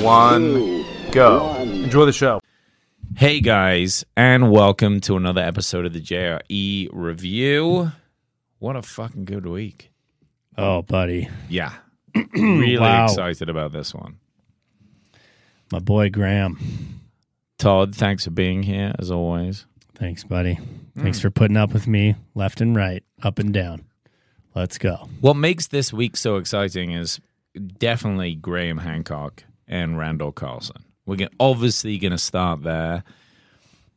One, go. Enjoy the show. Hey guys, and welcome to another episode of the JRE Review. What a fucking good week. Oh, buddy. Yeah. really Wow. excited about this one. My boy Graham. Todd, thanks for being here as always. Thanks, buddy. Thanks mm. for putting up with me left and right, up and down. Let's go. What makes this week so exciting is definitely Graham Hancock and Randall Carlson. We're obviously going to start there.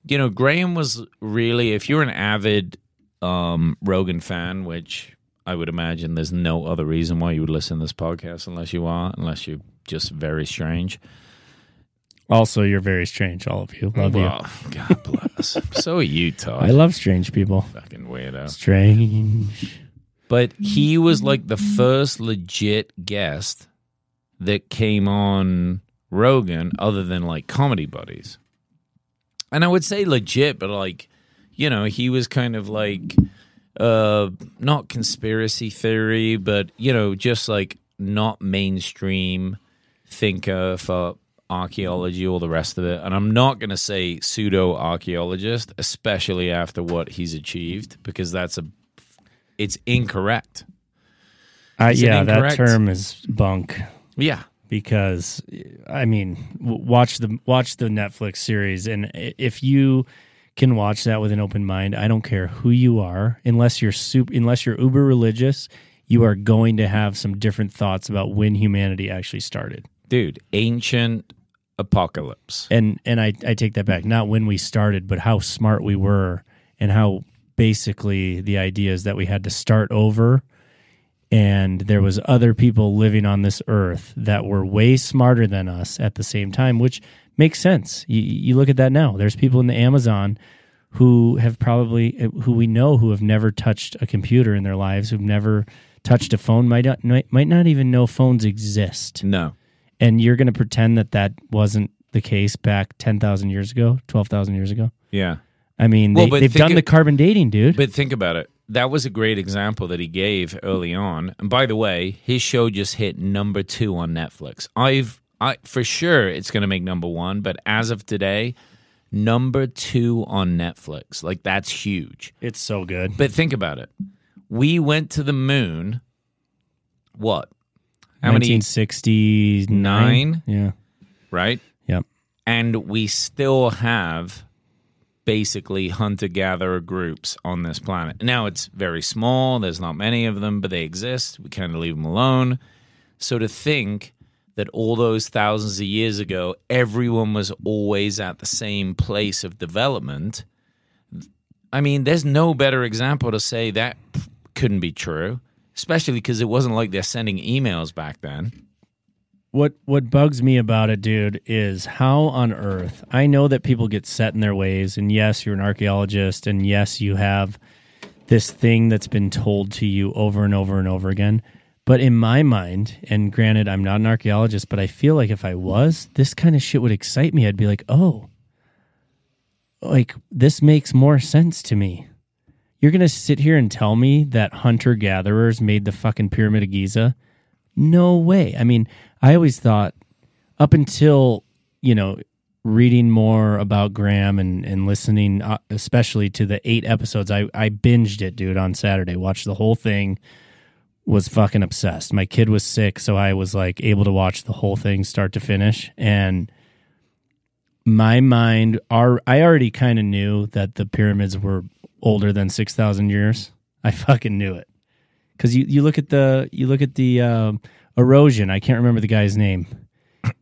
You know, Graham was really, if you're an avid um, Rogan fan, which I would imagine there's no other reason why you would listen to this podcast unless you are, unless you're just very strange. Also, you're very strange, all of you. Love well, God bless. so are you, you. Todd. I love strange people. fucking weirdo. Strange. But he was like the first legit guest that came on Rogan other than like comedy buddies. And I would say legit, but like, you know, he was kind of like uh not conspiracy theory, but you know, just like not mainstream thinker for archaeology or the rest of it. And I'm not going to say pseudo archaeologist, especially after what he's achieved because that's a it's incorrect. Uh, yeah, that incorrect? term is bunk Yeah. because I mean, watch the watch the Netflix series, and if you can watch that with an open mind, I don't care who you are, unless you're super, unless you're uber religious, you are going to have some different thoughts about when humanity actually started. Dude, ancient apocalypse. and and I, I take that back not when we started but how smart we were and how basically the idea is that we had to start over and there was other people living on this earth that were way smarter than us at the same time which makes sense you, you look at that now there's people in the amazon who have probably who we know who have never touched a computer in their lives who've never touched a phone might not, might not even know phones exist No. and you're going to pretend that that wasn't the case back 10,000 years ago, 12,000 years ago. Yeah. I mean, Well, they, they've done of- the carbon dating, dude. But think about it. That was a great example that he gave early on. And by the way, his show just hit number two on Netflix. I've I for sure it's gonna make number one, but as of today, number two on Netflix. Like that's huge. it's so good. But think about it. We went to the moon. What? How many? 1969? Nine? Yeah. Right? Yep. and we still have basically hunter gatherer groups on this planet. Now it's very small, there's not many of them, but they exist. We kind of leave them alone. So to think that all those thousands of years ago, everyone was always at the same place of development, I mean, there's no better example to say that couldn't be true, especially because it wasn't like they're sending emails back then. What what bugs me about it, dude, is how on earth I know that people get set in their ways, and yes, you're an archaeologist, and yes, you have this thing that's been told to you over and over and over again. But in my mind, and granted, I'm not an archaeologist, but I feel like if I was, this kind of shit would excite me. I'd be like, oh, like this makes more sense to me. You're gonna sit here and tell me that hunter gatherers made the fucking Pyramid of Giza? No way. I mean, I always thought up until, you know, reading more about Graham and, and listening, uh, especially to the eight episodes, I, I binged it, dude, on Saturday, watched the whole thing, was fucking obsessed. My kid was sick, so I was like able to watch the whole thing start to finish. And my mind, are I already kind of knew that the pyramids were older than 6,000 years. I fucking knew it because you, you look at the you look at the um, erosion. I can't remember the guy's name.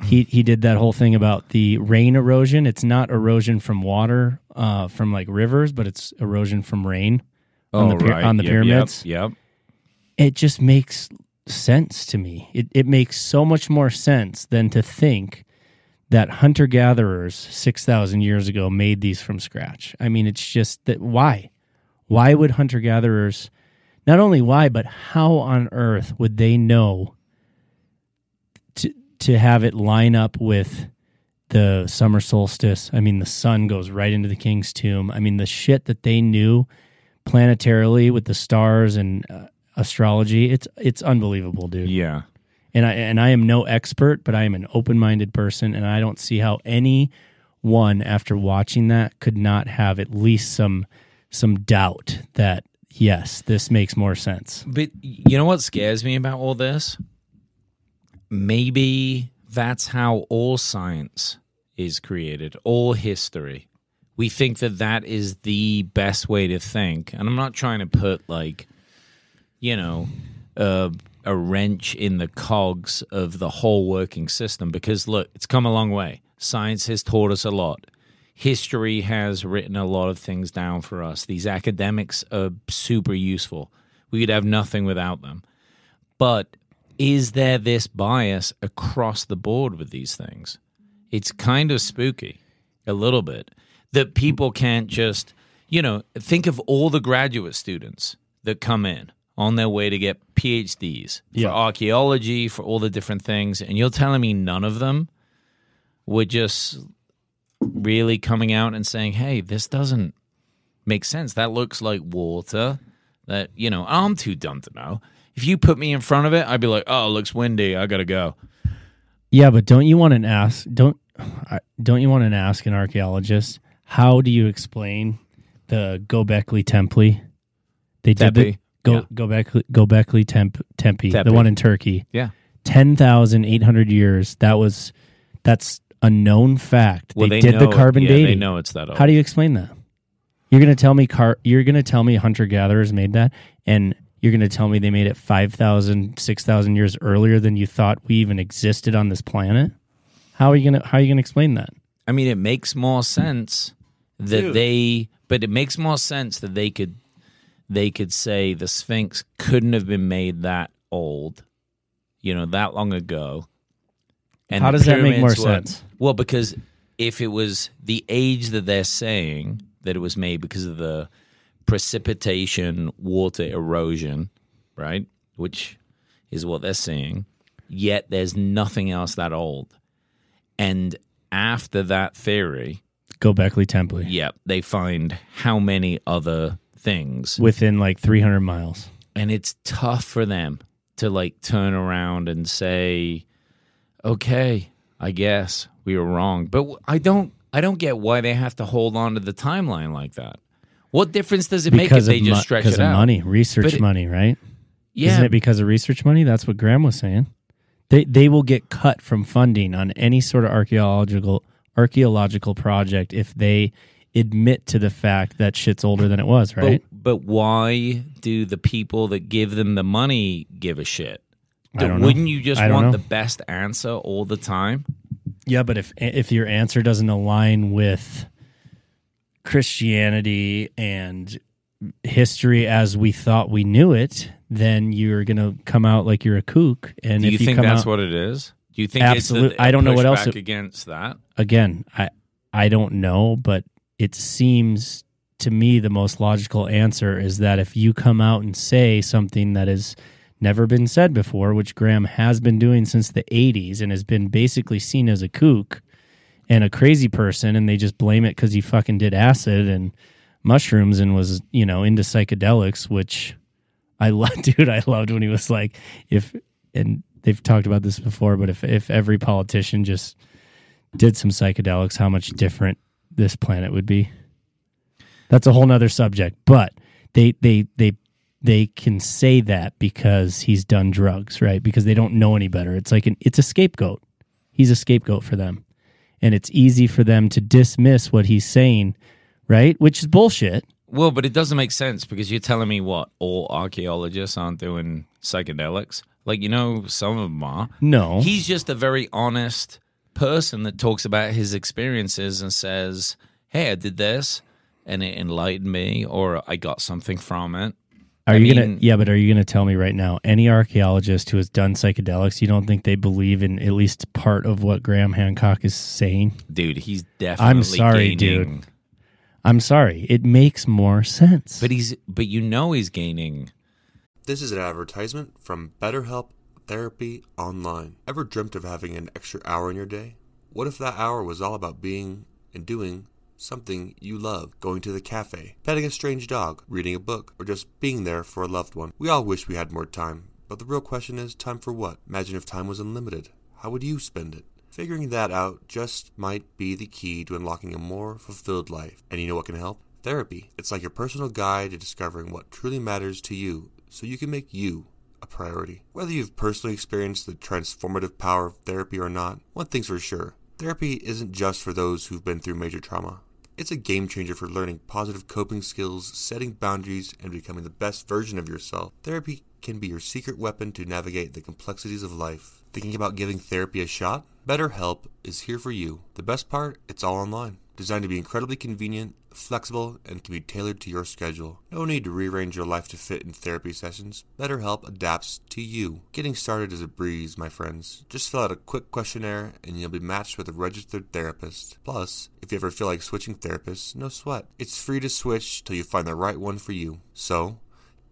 He he did that whole thing about the rain erosion. It's not erosion from water, uh, from like rivers, but it's erosion from rain on the pyra- on the Oh, Yep, pyramids. Yep. yep. It just makes sense to me. It it makes so much more sense than to think that hunter gatherers 6,000 years ago made these from scratch. I mean, it's just that why? Why would hunter gatherers, not only why, but how on earth would they know to, to have it line up with the summer solstice? I mean, the sun goes right into the king's tomb. I mean, the shit that they knew planetarily with the stars and uh, astrology, it's, it's unbelievable, dude Yeah. and I and I am no expert, but I am an open-minded person, and I don't see how any one after watching that could not have at least some some doubt that yes, this makes more sense. But you know what scares me about all this? Maybe that's how all science is created, all history. We think that that is the best way to think. And I'm not trying to put, like, you know, a wrench in the cogs of the whole working system because, look, it's come a long way. Science has taught us a lot history has written a lot of things down for us. These academics are super useful. We could have nothing without them. But is there this bias across the board with these things? It's kind of spooky, a little bit, that people can't just, you know, think of all the graduate students that come in on their way to get PhDs Yeah. for archaeology, for all the different things, and you're telling me none of them were just really coming out and saying, "Hey, this doesn't make sense. That looks like water." That you know, I'm too dumb to know. If you put me in front of it, I'd be like, "Oh, it looks windy. I gotta go." Yeah, but don't you want to ask? Don't don't you want to ask an archaeologist how do you explain the Gobekli Temple? They did the Go yeah. Gobekli Gobekli Temp, Tempe, Tepe. the one in Turkey. Yeah. ten thousand eight hundred years. That was that's a known fact. Well, they, they did the it- carbon yeah, dating. They know it's that old. How do you explain that? You're gonna tell me car. You're gonna tell me hunter gatherers made that, and you're gonna tell me they made it 5,000, 6,000 years earlier than you thought we even existed on this planet. How are you gonna How are you gonna explain that? I mean, it makes more sense that they, but it makes more sense that they could, they could say the Sphinx couldn't have been made that old, you know, that long ago. And How does that make more were- sense? Well, because if it was the age that they're saying that it was made because of the precipitation, water erosion, right, which is what they're seeing. yet there's nothing else that old. And after that theory, Gobekli Temple yep, they find how many other things. within like 300 miles. And it's tough for them to like turn around and say, okay, I guess we were wrong. But I don't, I don't get why they have to hold on to the timeline like that. What difference does it make if they just mo- stretch because of money, research it- money, right? Yeah, Isn't it because of research money? That's what Graham was saying. They they will get cut from funding on any sort of archaeological archaeological project if they admit to the fact that shit's older than it was, right? But, but why do the people that give them the money give a shit? I don't know. Wouldn't you just want know. the best answer all the time? yeah, but if if your answer doesn't align with Christianity and history as we thought we knew it, then you're gonna come out like you're a kook. And do if you you, think come that's out, what it is? Do you think Absolute- it's the, I don't know what else it- against that? again, I I don't know, but it seems to me the most logical answer is that if you come out and say something that has never been said before, which Graham has been doing since the 80s and has been basically seen as a kook and a crazy person and they just blame it cuz he fucking did acid and mushrooms and was, you know, into psychedelics, which I love dude, I loved when he was like if and they've talked about this before, but if if every politician just did some psychedelics, how much different this planet would be. That's a whole nother subject. But they they they they can say that because he's done drugs, right? Because they don't know any better. It's like an it's a scapegoat. He's a scapegoat for them. And it's easy for them to dismiss what he's saying, right? Which is bullshit. Well, but it doesn't make sense because you're telling me what all archaeologists aren't doing psychedelics. Like you know, some of them are. No. He's just a very honest person that talks about his experiences and says, "Hey, I did this, and it enlightened me, or I got something from it." Are I you gonna? Yeah, but are you gonna tell me right now? Any archaeologist who has done psychedelics, you don't think they believe in at least part of what Graham Hancock is saying? dude, he's definitely. I'm sorry, dude. I'm sorry. It makes more sense. But he's, but you know, he's gaining. This is an advertisement from BetterHelp Therapy Online. Ever dreamt of having an extra hour in your day? What if that hour was all about being and doing something you love? Going to the cafe, petting a strange dog, reading a book, or just being there for a loved one? We all wish we had more time, but the real question is time for what? Imagine if time was unlimited. How would you spend it? Figuring that out just might be the key to unlocking a more fulfilled life. And you know what can help? Therapy. It's like your personal guide to discovering what truly matters to you so you can make you a priority. Whether you've personally experienced the transformative power of therapy or not, one thing's for sure therapy isn't just for those who've been through major trauma. It's a game changer for learning positive coping skills, setting boundaries, and becoming the best version of yourself. Therapy can be your secret weapon to navigate the complexities of life. Thinking about giving therapy a shot? BetterHelp is here for you. The best part, it's all online. Designed to be incredibly convenient, flexible, and can be tailored to your schedule. No need to rearrange your life to fit in therapy sessions. BetterHelp adapts to you. Getting started is a breeze, my friends. Just fill out a quick questionnaire and you'll be matched with a registered therapist. Plus, if you ever feel like switching therapists, no sweat. It's free to switch till you find the right one for you. So,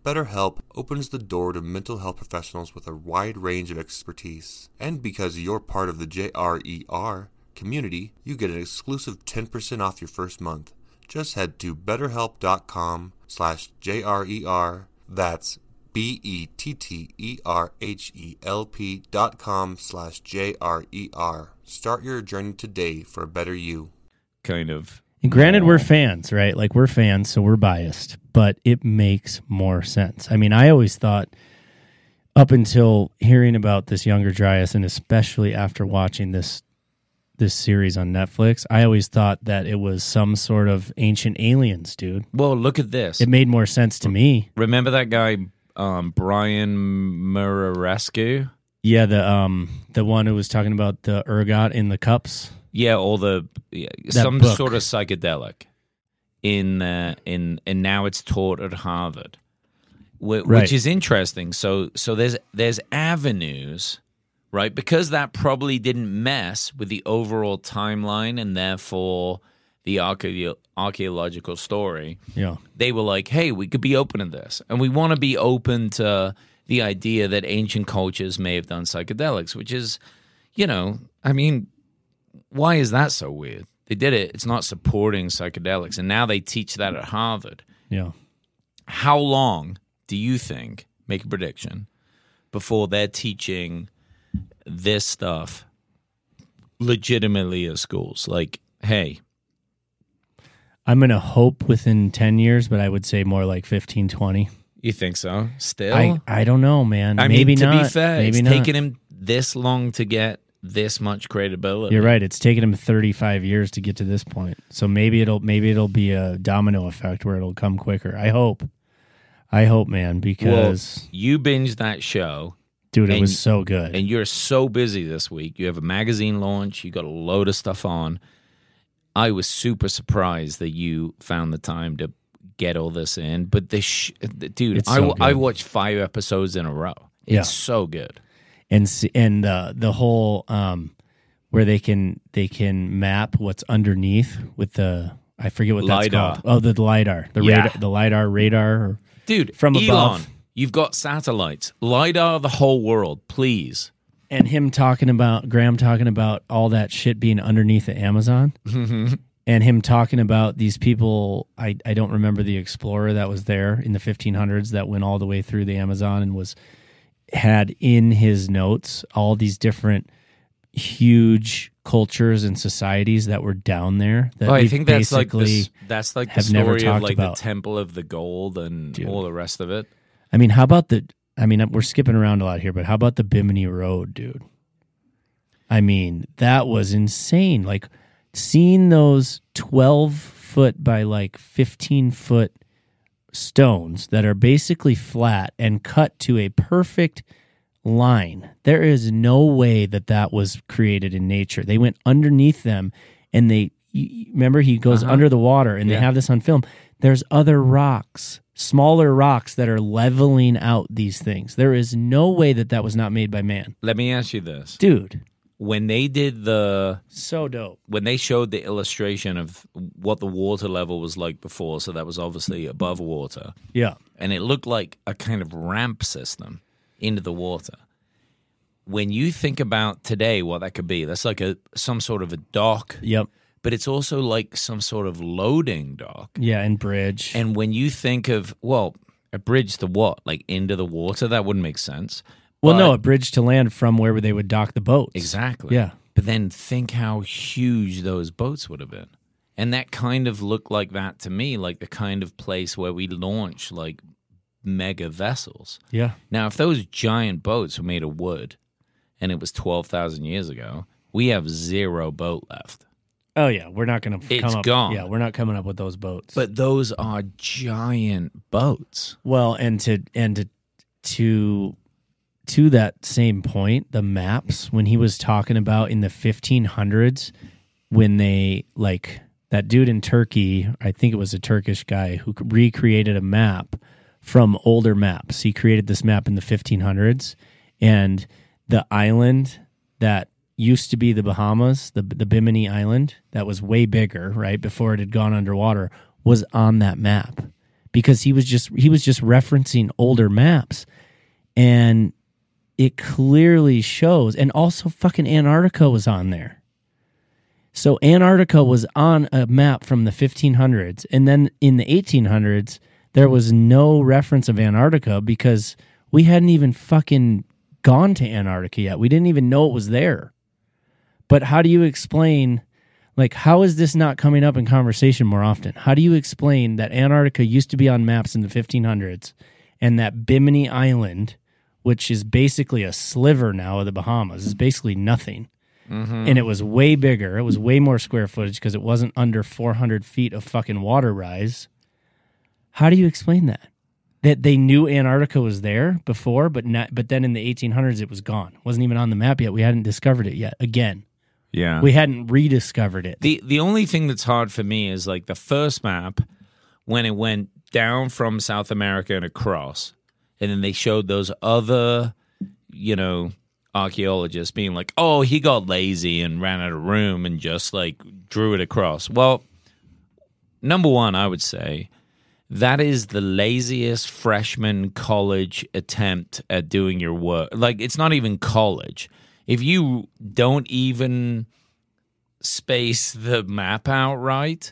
BetterHelp opens the door to mental health professionals with a wide range of expertise. And because you're part of the JRER community, you get an exclusive 10% off your first month. Just head to betterhelp.com slash JRER. That's E B-E-T-T-E-R-H-E-L-P dot com slash J-R-E-R. Start your journey today for a better you. Kind of. And granted, we're fans, right? Like we're fans, so we're biased, but it makes more sense. I mean, I always thought up until hearing about this younger Dryas, and especially after watching this this series on Netflix, I always thought that it was some sort of ancient aliens, dude. Well, look at this. It made more sense to me. Remember that guy, um, Brian Muraresku? Yeah, the um the one who was talking about the ergot in the cups. Yeah, or the yeah, some book. sort of psychedelic in uh, in and now it's taught at Harvard, Wh- Right. which is interesting. So so there's there's avenues, right? Because that probably didn't mess with the overall timeline and therefore the archae- archaeological story. Yeah. They were like, "Hey, we could be open to this, and we want to be open to the idea that ancient cultures may have done psychedelics," which is, you know, I mean, why is that so weird? They did it. It's not supporting psychedelics, and now they teach that at Harvard. Yeah. How long do you think? Make a prediction before they're teaching this stuff legitimately at schools. Like, hey, I'm going to hope within 10 years, but I would say more like 15, 20. you think so? Still, I, I don't know, man. I Maybe mean, to not. be fair, Maybe it's not. taken him this long to get this much credibility. You're right. It's taken him 35 years to get to this point. So maybe it'll maybe it'll be a domino effect where it'll come quicker. I hope. I hope, man, Well, because you binged that show, dude, it and- was so good. and you're so busy this week. You have a magazine launch. You got a load of stuff on. I was super surprised that you found the time to get all this in. But this, sh- dude, It's I, so I watched five episodes in a row. It's Yeah. so good. and and uh, the whole um where they can they can map what's underneath with the I forget what that's LiDAR. called. Oh, the lidar, the Yeah. radar, the lidar radar. Or, Dude, From Elon, above. You've got satellites. LiDAR the whole world, please. and him talking about Graham talking about all that shit being underneath the Amazon, mm-hmm. and him talking about these people. I I don't remember the explorer that was there in the 1500s that went all the way through the Amazon and was had in his notes all these different huge cultures and societies that were down there. That Oh, I think that's like this, that's like the have never story of like about. the Temple of the Gold and Dude. all the rest of it. I mean, how about the? I mean, we're skipping around a lot here, but how about the Bimini Road, dude? I mean, that was insane. Like seeing those twelve foot by like fifteen foot stones that are basically flat and cut to a perfect line. There is no way that that was created in nature. They went underneath them, and they. Remember, he goes Uh-huh. under the water, and Yeah. they have this on film. There's other rocks smaller rocks that are leveling out these things. There is no way that that was not made by man. Let me ask you this: Dude, when they did the so dope. when they showed the illustration of what the water level was like before, so that was obviously above water, Yeah. and it looked like a kind of ramp system into the water. When you think about today, what that could be, that's like a some sort of a dock, Yep. But it's also like some sort of loading dock. Yeah, and bridge. And when you think of well, a bridge to what, like into the water, that wouldn't make sense. well, no, a bridge to land from where they would dock the boats. Exactly. Yeah. But then think how huge those boats would have been. And that kind of looked like that to me, like the kind of place where we launch like mega vessels. Yeah. Now, if those giant boats were made of wood and it was 12,000 years ago, we have zero boat left. Oh yeah, we're not going to It's come up. gone. Yeah, we're not coming up with those boats. But those are giant boats. well, and to and to to to that same point, the maps when he was talking about in the 1500s when they like that dude in Turkey, I think it was a Turkish guy who recreated a map from older maps. He created this map in the 1500s and the island that used to be the Bahamas, the the Bimini Island, that was way bigger, right, before it had gone underwater, was on that map. Because he was just he was just referencing older maps. And it clearly shows and also fucking Antarctica was on there. So Antarctica was on a map from the 1500s and then in the 1800s there was no reference of Antarctica because we hadn't even fucking gone to Antarctica yet. We didn't even know it was there. But how do you explain like how is this not coming up in conversation more often? How do you explain that Antarctica used to be on maps in the 1500s and that Bimini Island, which is basically a sliver now of the Bahamas, is basically nothing. Mm-hmm. And it was way bigger. It was way more square footage because it wasn't under 400 feet of fucking water rise. How do you explain that? That they knew Antarctica was there before, but not, but then in the 1800s it was gone. wasn't even on the map yet. We hadn't discovered it yet. Again, Yeah. we hadn't rediscovered it. The the only thing that's hard for me is like the first map when it went down from South America and across, and then they showed those other, you know, archaeologists being like, "Oh, he got lazy and ran out of room and just like drew it across." Well, number one, I would say that is the laziest freshman college attempt at doing your work. Like it's not even college. If you don't even space the map out right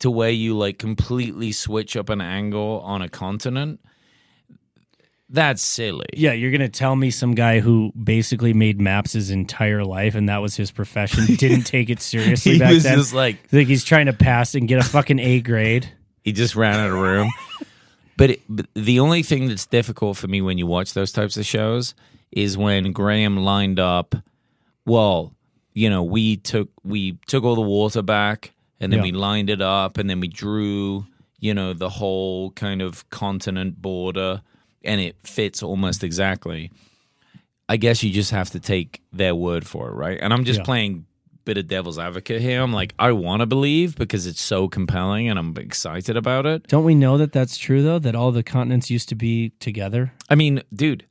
to where you like completely switch up an angle on a continent, that's silly. Yeah, you're gonna tell me some guy who basically made maps his entire life and that was his profession didn't take it seriously He back was then. just like like he's trying to pass and get a fucking A grade. he just ran out of room. but, it, but the only thing that's difficult for me when you watch those types of shows is when Graham lined up. Well, you know, we took we took all the water back, and then Yeah. we lined it up, and then we drew, you know, the whole kind of continent border, and it fits almost exactly. I guess you just have to take their word for it, right? And I'm just Yeah. playing bit of devil's advocate here. I'm like, I want to believe because it's so compelling and I'm excited about it. Don't we know that that's true though? That all the continents used to be together. I mean, dude,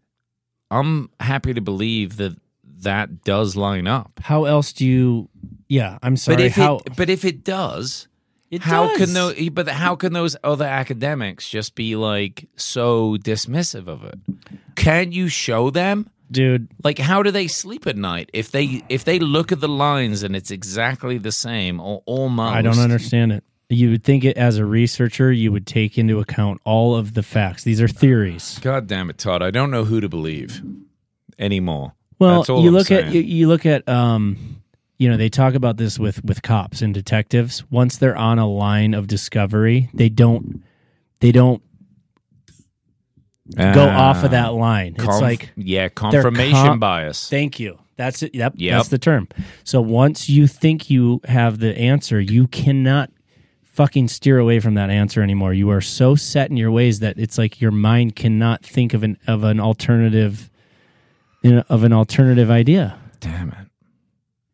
I'm happy to believe that that does line up. How else do you? Yeah, I'm sorry. but if how it, but if it does, it how does. can those? But how can those other academics just be like so dismissive of it? Can you show them? dude? Like, how do they sleep at night if they if they look at the lines and it's exactly the same or almost? I don't understand it. You would think it as a researcher, you would take into account all of the facts. These are theories. God damn it, Todd! I don't know who to believe anymore. Well, you I'm look at saying. you, you look at um, you know, they talk about this with with cops and detectives. Once they're on a line of discovery, they don't they don't go off of that line. It's like yeah, confirmation com- bias. Thank you. That's it. Yep, Yep. That's the term. So once you think you have the answer, you cannot fucking steer away from that answer anymore. You are so set in your ways that it's like your mind cannot think of an of an alternative you know, of an alternative idea. Damn it.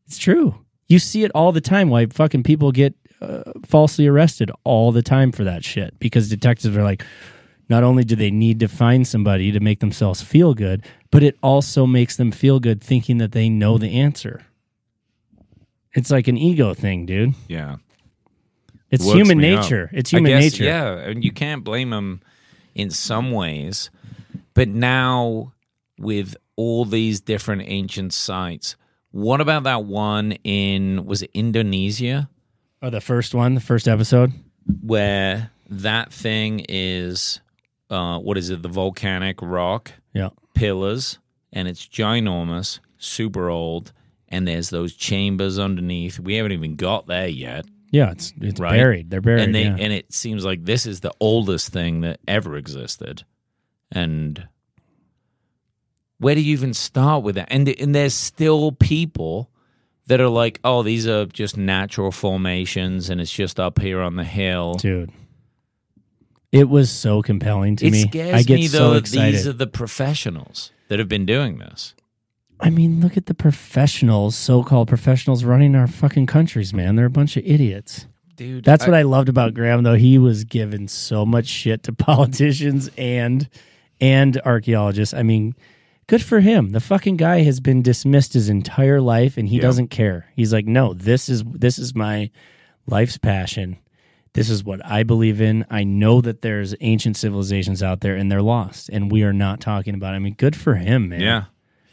It's true. You see it all the time. Why fucking people get uh, falsely arrested all the time for that shit because detectives are like, not only do they need to find somebody to make themselves feel good, but it also makes them feel good thinking that they know the answer. It's like an ego thing, dude. Yeah. It's human me up. nature. It's I human guess, nature. Yeah, and you can't blame them in some ways. But now, with all these different ancient sites, what about that one in, was it Indonesia? Oh, the first one, the first episode. Where that thing is, uh, what is it, the volcanic rock Yeah. pillars, and it's ginormous, super old, and there's those chambers underneath. We haven't even got there yet. Yeah, it's it's Right. buried. They're buried. and they yeah. and it seems like this is the oldest thing that ever existed and where do you even start with that and and there's still people that are like oh these are just natural formations and it's just up here on the hill Dude. It was so compelling to it me. scares I get me so though that excited. these are the professionals that have been doing this I mean, look at the professionals, so-called professionals running our fucking countries, man. They're a bunch of idiots. dude That's what I loved about Graham, though. He was giving so much shit to politicians and and archaeologists. I mean, good for him. The fucking guy has been dismissed his entire life, and he Yeah. doesn't care. He's like, no, this is this is my life's passion. This is what I believe in. I know that there's ancient civilizations out there, and they're lost, and we are not talking about. It. I mean, good for him, man. yeah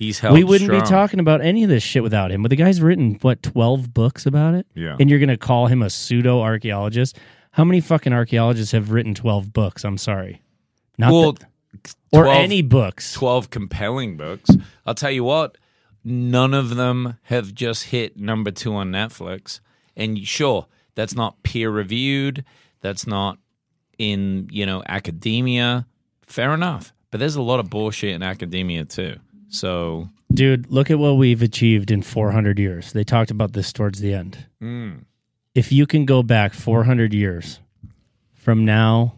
he's held we wouldn't be talking about any of this shit without him. But the guy's written what twelve books about it. Yeah. and you're gonna call him a pseudo archaeologist? How many fucking archaeologists have written twelve books? I'm sorry, not well that- or 12 any books. 12 compelling books. I'll tell you what, none of them have just hit number two on Netflix. And sure, that's not peer reviewed, that's not in, you know, academia. Fair enough. But there's a lot of bullshit in academia too. So, Dude, look at what we've achieved in 400 years. They talked about this towards the end. mm, If you can go back 400 years from now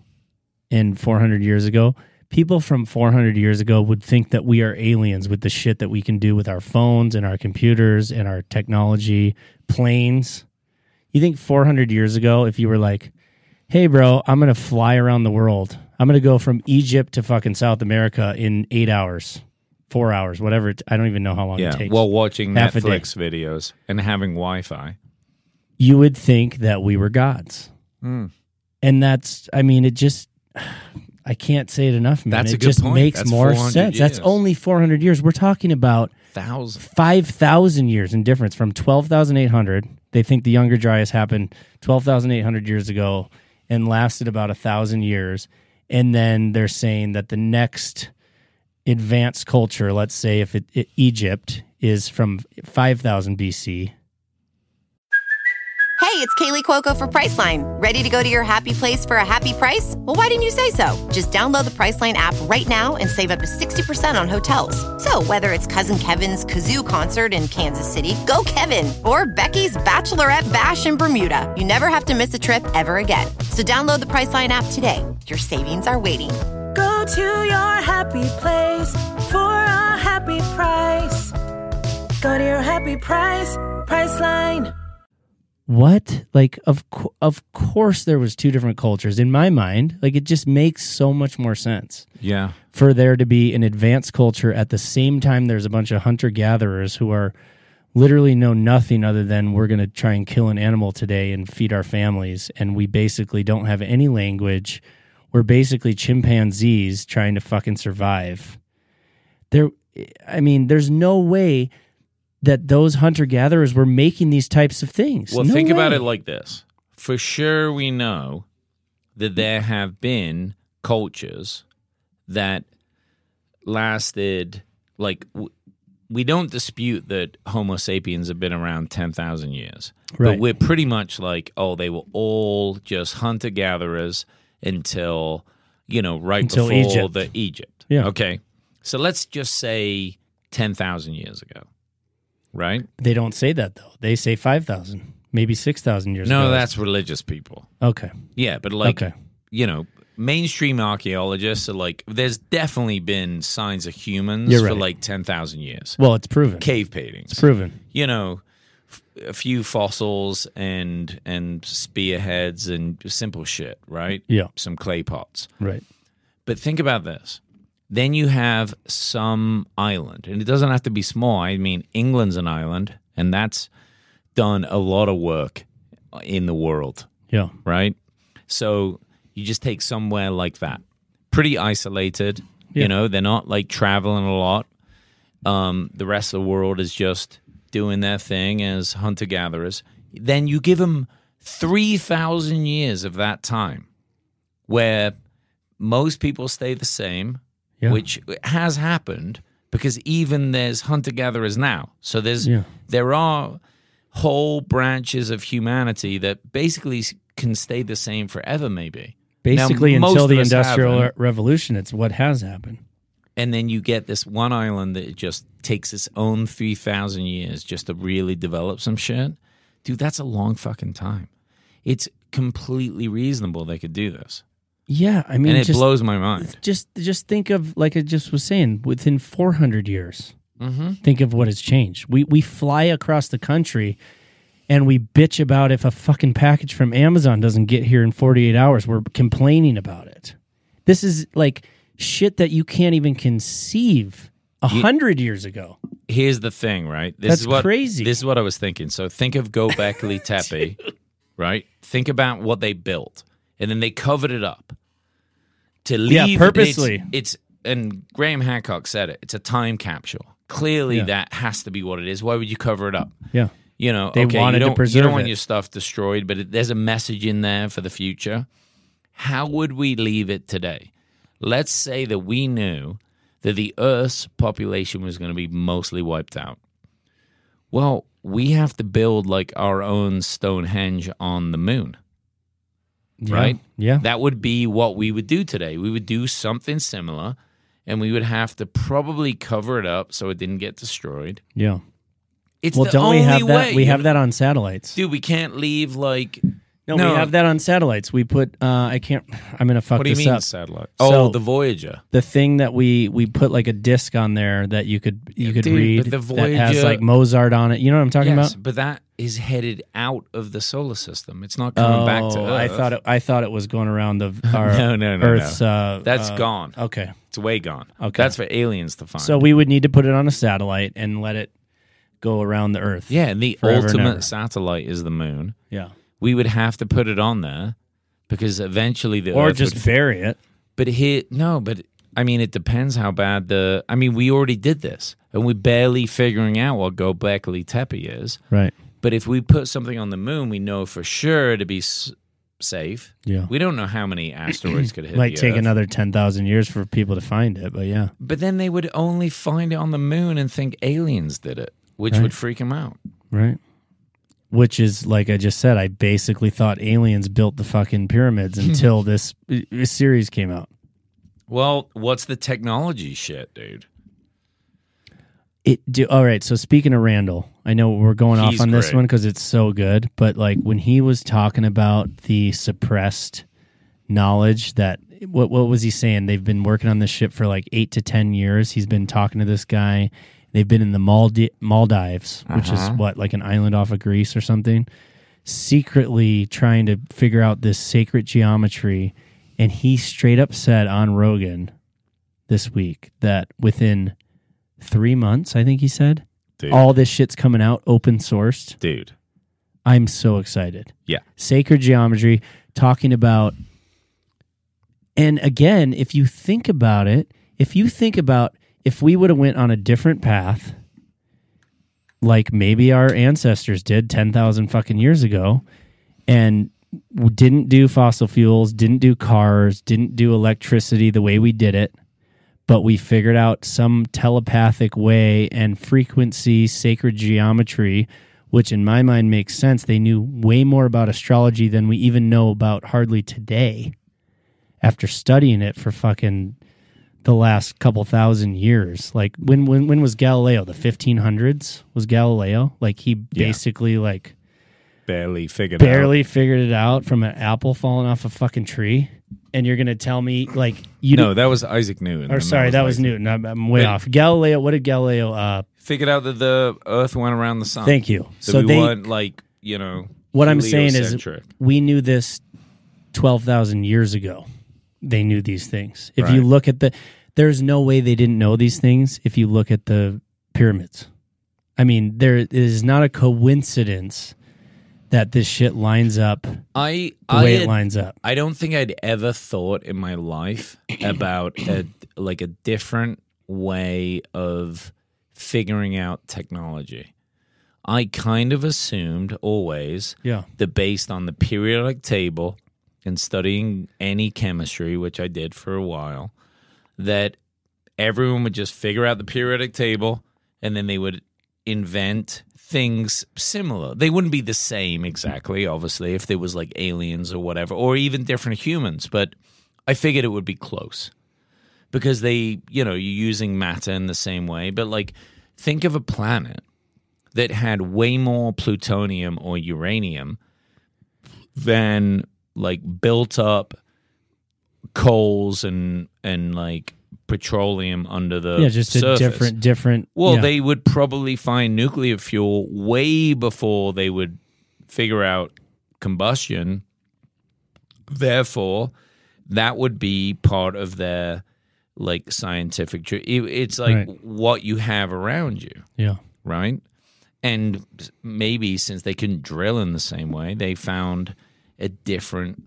and 400 years ago, people from 400 years ago would think that we are aliens with the shit that we can do with our phones and our computers and our technology, planes. You think 400 years ago, if you were like, hey, bro, I'm going to fly around the world, I'm going to go from Egypt to fucking South America in eight hours, four hours, whatever. It, I don't even know how long it yeah, takes. while watching Half a day. Netflix videos and having Wi Fi. you would think that we were gods. Hmm. And that's, I mean, it just, I can't say it enough, man. That's it a good just point. makes That's more 400 sense. That's years. only 400 years. We're talking about Thousand. 5,000 years in difference from 12,800. They think the Younger Dryas happened 12,800 years ago and lasted about a thousand years. And then they're saying that the next advanced culture, let's say if it, it Egypt, is from 5,000 BC. Hey, it's Kaley Cuoco for Priceline. Ready to go to your happy place for a happy price? Well, why didn't you say so? Just download the Priceline app right now and save up to 60% on hotels. So, whether it's Cousin Kevin's Kazoo concert in Kansas City, go Kevin, or Becky's Bachelorette Bash in Bermuda, you never have to miss a trip ever again. So, download the Priceline app today. Your savings are waiting. Go to your happy place for a happy price. Go to your happy price, Priceline. what like of co- of course there was two different cultures in my mind like it just makes so much more sense Yeah. for there to be an advanced culture at the same time there's a bunch of hunter gatherers who are literally know nothing other than we're going to try and kill an animal today and feed our families and we basically don't have any language we're basically chimpanzees trying to fucking survive there i mean there's no way that those hunter gatherers were making these types of things Well, No think about it like this. For sure, we know that there have been cultures that lasted, like, w- we don't dispute that Homo sapiens have been around 10,000 years. But we're pretty much like, oh, they were all just hunter gatherers until, you know, right Until before Egypt. the Egypt. Yeah. Okay. So let's just say 10,000 years ago, right? They don't say that though. They say five thousand, maybe six thousand years ago. No, ago. that's religious people. okay. Yeah, but like Okay. you know, mainstream archaeologists are like there's definitely been signs of humans You're for right. like 10,000 years. Well, it's proven. Cave paintings. It's proven. You know, a few fossils and and spearheads and simple shit, right? Yeah. Some clay pots. Right. But think about this. Then you have some island, and it doesn't have to be small. I mean, England's an island, and that's done a lot of work in the world, Yeah. right? So you just take somewhere like that, pretty isolated. Yeah. You know, they're not like traveling a lot. Um, the rest of the world is just doing their thing as hunter gatherers. Then you give them 3,000 years of that time where most people stay the same, Yeah. which has happened because even there's hunter gatherers now. So there's Yeah. there are whole branches of humanity that basically can stay the same forever maybe. Basically, most until the Industrial haven't. Revolution, it's what has happened. And then you get this one island that just takes its own 3000 years just to really develop some shit dude that's a long fucking time it's completely reasonable they could do this Yeah, I mean, and it just, blows my mind just just think of like I just was saying, within 400 years, mm-hmm. think of what has changed. We we fly across the country, and we bitch about if a fucking package from Amazon doesn't get here in 48 hours. We're complaining about it. This is like shit that you can't even conceive a hundred years ago. here's the thing right this That's is what crazy. this is what i was thinking so think of gobekli tepe right think about what they built and then they covered it up to leave Yeah, it's- purposely. it's, and graham hancock said it it's a time capsule clearly Yeah. that has to be what it is why would you cover it up Yeah, You know, They okay, wanted you to preserve you don't want it. your stuff destroyed, but it, there's a message in there for the future. How would we leave it today? Let's say that we knew that the Earth's population was going to be mostly wiped out. Well, we have to build like our own Stonehenge on the moon, Yeah. right? Yeah, That would be what we would do today. We would do something similar, and we would have to probably cover it up so it didn't get destroyed. yeah. It's Well, the don't only we have that? way. we have that on satellites. Dude, we can't leave like No, No. we have that on satellites. We put. Uh, I can't. I'm gonna fuck What do you this mean up. satellite? So- oh, the Voyager. The thing that we we put like a disc on there that you could you could dude, read but the that has Voyager- like Mozart on it. You know what I'm talking yes, about? but that is headed out of the solar system. It's not coming oh, back to Earth. I thought it, I thought it was going around the our No, no, no, Earth's. no. Uh, That's uh, gone. Okay, it's way gone. Okay. that's for aliens to find. so we would need to put it on a satellite and let it go around the Earth. yeah, and the Forever and ultimate ever. satellite is the moon. yeah. We would have to put it on there because eventually the Or Earth just would, bury it. But here, no, but I mean, it depends how bad the. I mean, we already did this, and we're barely figuring out what Gobekli Tepe is. Right. But if we put something on the moon, we know for sure to be s- safe. Yeah. We don't know how many asteroids could hit. Might the take Earth. another ten thousand years for people to find it, but yeah. But then they would only find it on the moon and think aliens did it, which Right. would freak them out. Right. Which is like I just said, I basically thought aliens built the fucking pyramids until this uh, series came out. Well, what's the technology shit, dude? It do all right. So speaking of Randall, I know we're going off He's on this great. one because it's so good. But like when he was talking about the suppressed knowledge that what what was he saying? They've been working on this ship for like eight to ten years. He's been talking to this guy. They've been in the Maldi- Maldives, which is uh-huh. what like an island off of Greece or something, secretly trying to figure out this sacred geometry. And he straight up said on Rogan this week that within three months, I think he said, Dude. all this shit's coming out open sourced. Dude. I'm so excited. Yeah. Sacred geometry, talking about, and again, if you think about it, if you think about if we would have went on a different path, like maybe our ancestors did 10,000 fucking years ago, and didn't do fossil fuels, didn't do cars, didn't do electricity the way we did it, but we figured out some telepathic way and frequency, sacred geometry, which in my mind makes sense. They knew way more about astrology than we even know about hardly today after studying it for fucking the last couple thousand years. Like when when when was Galileo? The 1500s was Galileo? Like he Yeah. basically like Barely figured barely figured it out from an apple falling off a fucking tree. And you're gonna tell me like you No, that was Isaac Newton. or sorry, that was Isaac- Newton. I'm, I'm way But- off. Galileo, what did Galileo? Uh, Figured out that the Earth went around the sun. thank you. So, So we they, weren't like you know. what I'm saying is, we knew this twelve thousand years ago. They knew these things. If you look at the, there's no way they didn't know these things. If you look at the pyramids, I mean, there is not a coincidence that this shit lines up the I I way it lines up. I don't think I'd ever thought in my life about a like a different way of figuring out technology. I kind of assumed always Yeah. that based on the periodic table and studying any chemistry, which I did for a while, that everyone would just figure out the periodic table and then they would invent things similar. They wouldn't be the same exactly, obviously, if there was like aliens or whatever, or even different humans, but I figured it would be close because they, you know, you're using matter in the same way. But like, think of a planet that had way more plutonium or uranium than like built up coals and and like petroleum under the yeah, just a different, different. Well, yeah. they would probably find nuclear fuel way before they would figure out combustion. Therefore, that would be part of their like scientific. It's like Right. what you have around you, yeah. right? And maybe since they couldn't drill in the same way, they found a different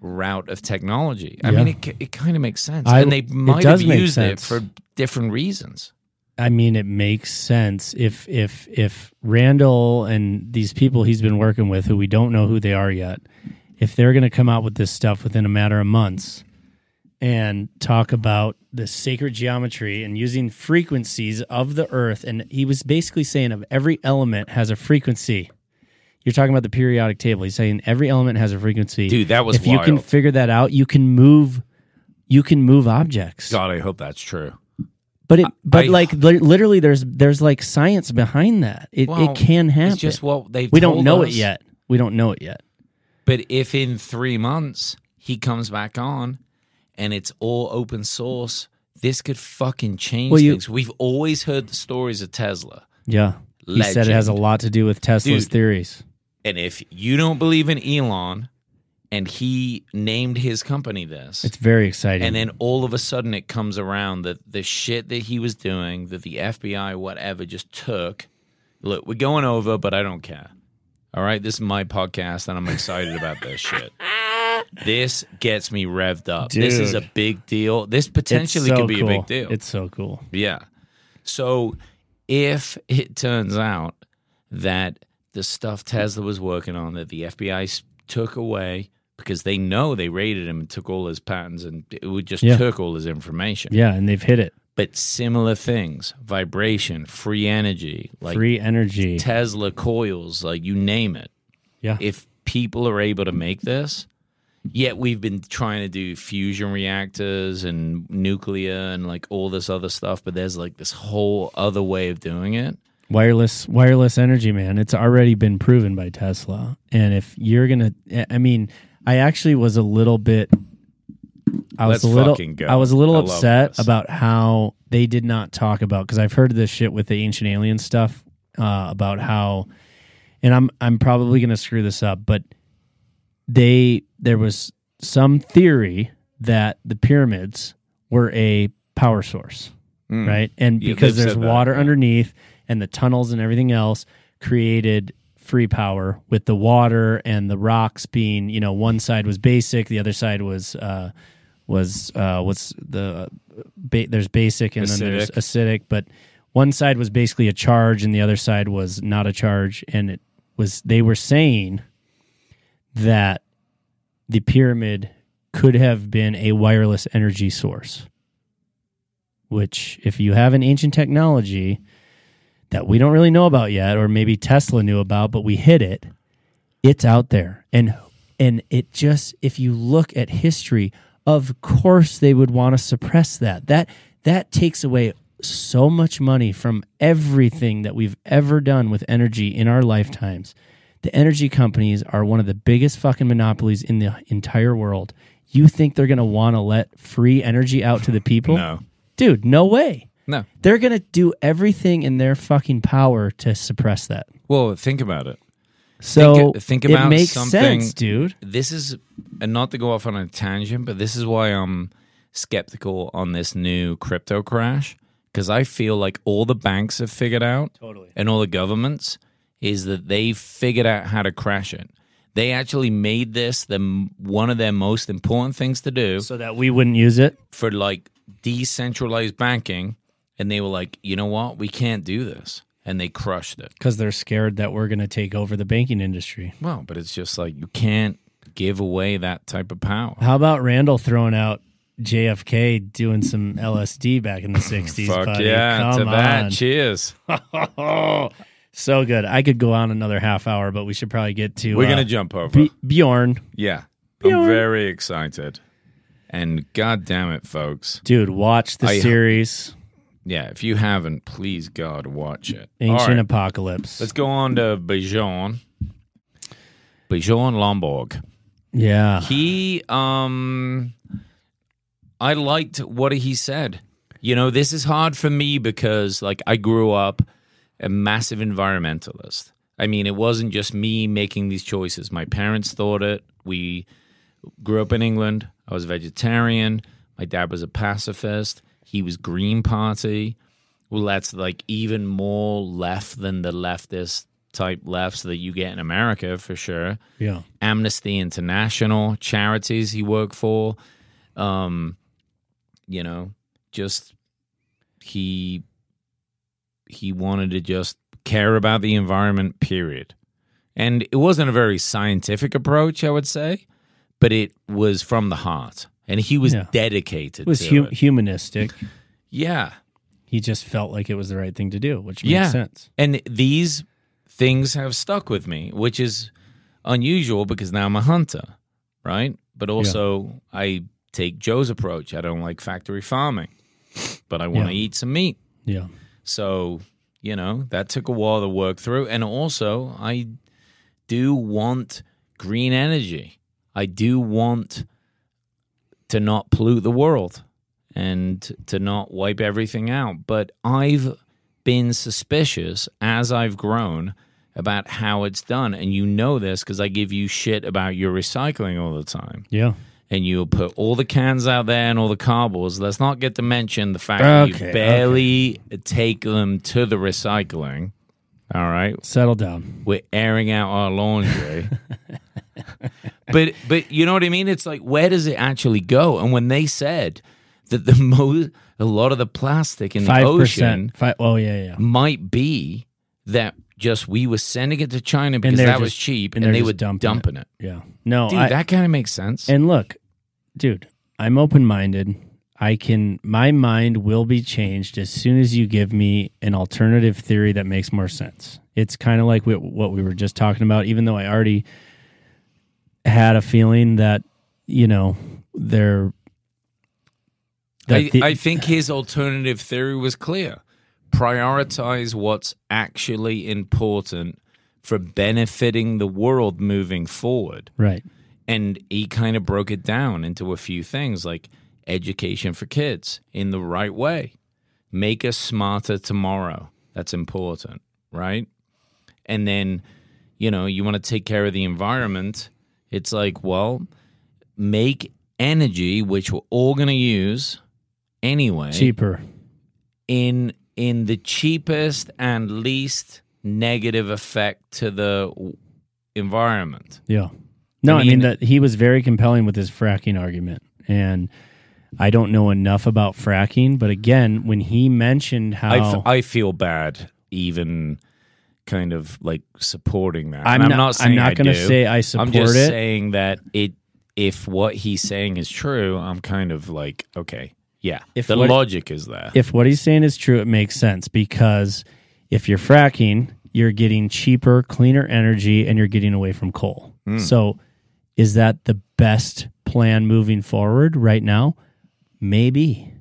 route of technology. I Yeah. mean, it, it kind of makes sense, I- and they might have used it for different reasons. I mean, it makes sense if if if Randall and these people he's been working with, who we don't know who they are yet, if they're going to come out with this stuff within a matter of months and talk about the sacred geometry and using frequencies of the earth, and he was basically saying of every element has a frequency. You're talking about the periodic table. He's saying every element has a frequency. Dude, that was if you can figure that out, you can move. You can move objects. God, I hope that's true. But it, but I- like li- literally, there's there's like science behind that. It Well, it can happen. It's just what they've. we don't know us. it yet. We don't know it yet. But if in three months he comes back on, and it's all open source, this could fucking change Well, you- things. We've always heard the stories of Tesla, Yeah, he said it has a lot to do with Tesla's Dude. theories. And if you don't believe in Elon, and he named his company this, It's very exciting. and then all of a sudden it comes around that the shit that he was doing, that the FBI, whatever, just took. Look, we're going over, but I don't care. All right, this is my podcast, and I'm excited about this shit. This gets me revved up. This is a big deal. This potentially so could be cool. a big deal. It's so cool. Yeah. So if it turns out that the stuff Tesla was working on that the FBI took away because they know they raided him and took all his patents and it would just Yeah. took all his information. Yeah, and they've hit it. But similar things, vibration, free energy, like Free energy. Tesla coils, like you name it. yeah, If people are able to make this, yet we've been trying to do fusion reactors and nuclear and like all this other stuff, but there's like this whole other way of doing it. Wireless wireless energy, man. It's already been proven by Tesla. And if you're gonna, I mean, I actually was a little bit. I was Let's a little. I was a little I upset about how they did not talk about because I've heard this shit with the ancient alien stuff uh, about how, and I'm I'm probably gonna screw this up, but they there was some theory that the pyramids were a power source, Mm. right? And because they've there's said that, water yeah. underneath and the tunnels and everything else created free power with the water and the rocks being, you know, one side was basic, the other side was uh was uh what's the ba- there's basic and then there's acidic, but one side was basically a charge and the other side was not a charge. And it was they were saying that the pyramid could have been a wireless energy source which if you have an ancient technology that we don't really know about yet or maybe Tesla knew about but we hit it it's out there. And and it just if you look at history of course they would want to suppress that. That that takes away so much money from everything that we've ever done with energy in our lifetimes. The energy companies are one of the biggest fucking monopolies in the entire world. You think they're going to want to let free energy out to the people? No. dude no way No. they're going to do everything in their fucking power to suppress that Well, think about it. so think, think about it makes something. sense, dude. This is and not to go off on a tangent, but this is why I'm skeptical on this new crypto crash because I feel like all the banks have figured out, Totally. and all the governments is that they figured out how to crash it. They actually made this the one of their most important things to do So that we wouldn't use it. for like decentralized banking, and they were like, you know what, we can't do this, and they crushed it. because they're scared that we're going to take over the banking industry. Well, but it's just like you can't give away that type of power. How about Randall throwing out JFK doing some LSD back in the 60s? Fuck buddy? yeah, to Come that. on. Cheers. so good. I could go on another half hour, but we should probably get to We're uh, gonna jump over. B- Bjorn. yeah, Bjorn. I'm very excited. And god damn it, folks. Dude, watch the I- series Yeah, if you haven't, please God, watch it. Ancient right, Apocalypse. let's go on to Bjorn. Bjorn Lomborg. yeah. He um I liked what he said. You know, this is hard for me because like I grew up a massive environmentalist. I mean, it wasn't just me making these choices. My parents thought it. We grew up in England. I was vegetarian. My dad was a pacifist. He was Green Party. Well, that's like even more left than the leftist type lefts that you get in America for sure. Yeah. Amnesty International charities he worked for. Um, you know, just he he wanted to just care about the environment. Period. And it wasn't a very scientific approach, I would say, but it was from the heart, and he was Yeah. dedicated It was to hu- it. humanistic. Yeah, He just felt like it was the right thing to do, which makes Yeah. sense. And these things have stuck with me, which is unusual because now I'm a hunter, right? But also, I take Joe's approach. I don't like factory farming, but I want to Yeah. eat some meat. Yeah. So, you know, that took a while to work through. And also, I do want green energy. I do want to not pollute the world and to not wipe everything out. But I've been suspicious as I've grown about how it's done. And you know this because I give you shit about your recycling all the time Yeah. and you'll put all the cans out there and all the cardboards. Let's not get to mention the fact that you barely take them to the recycling. All right, Settle down. we're airing out our laundry. but but you know what I mean? It's like where does it actually go? And when they said that the most a lot of the plastic in the Five ocean percent. Five, oh yeah, yeah. might be that just we were sending it to China because that was cheap and and, they were dumping dumping, it. Yeah. No, Dude, I, that kind of makes sense. and look, dude, I'm open minded. I can my mind will be changed as soon as you give me an alternative theory that makes more sense. It's kind of like we, what we were just talking about. Even though I already had a feeling that you know they're. I, the- I think his alternative theory was clear. Prioritize what's actually important for benefiting the world moving forward. right. And he kind of broke it down into a few things like education for kids in the right way, make us smarter tomorrow. That's important, right? And then, you know, you want to take care of the environment. It's like, well, make energy, which we're all going to use anyway, Cheaper. in in the cheapest and least negative effect to the environment. Yeah. No, I I mean, mean- that he was very compelling with his fracking argument, and I don't know enough about fracking, but again, when he mentioned how I, f- I feel bad even kind of like supporting that. I'm not- I'm saying not gonna say I support I'm just it. saying that it if what he's saying is true, I'm kind of like okay, yeah, If the what- logic is there. if what he's saying is true, it makes sense because if you're fracking, you're getting cheaper, cleaner energy, and you're getting away from coal. Hmm. So, is that the best plan moving forward right now? Maybe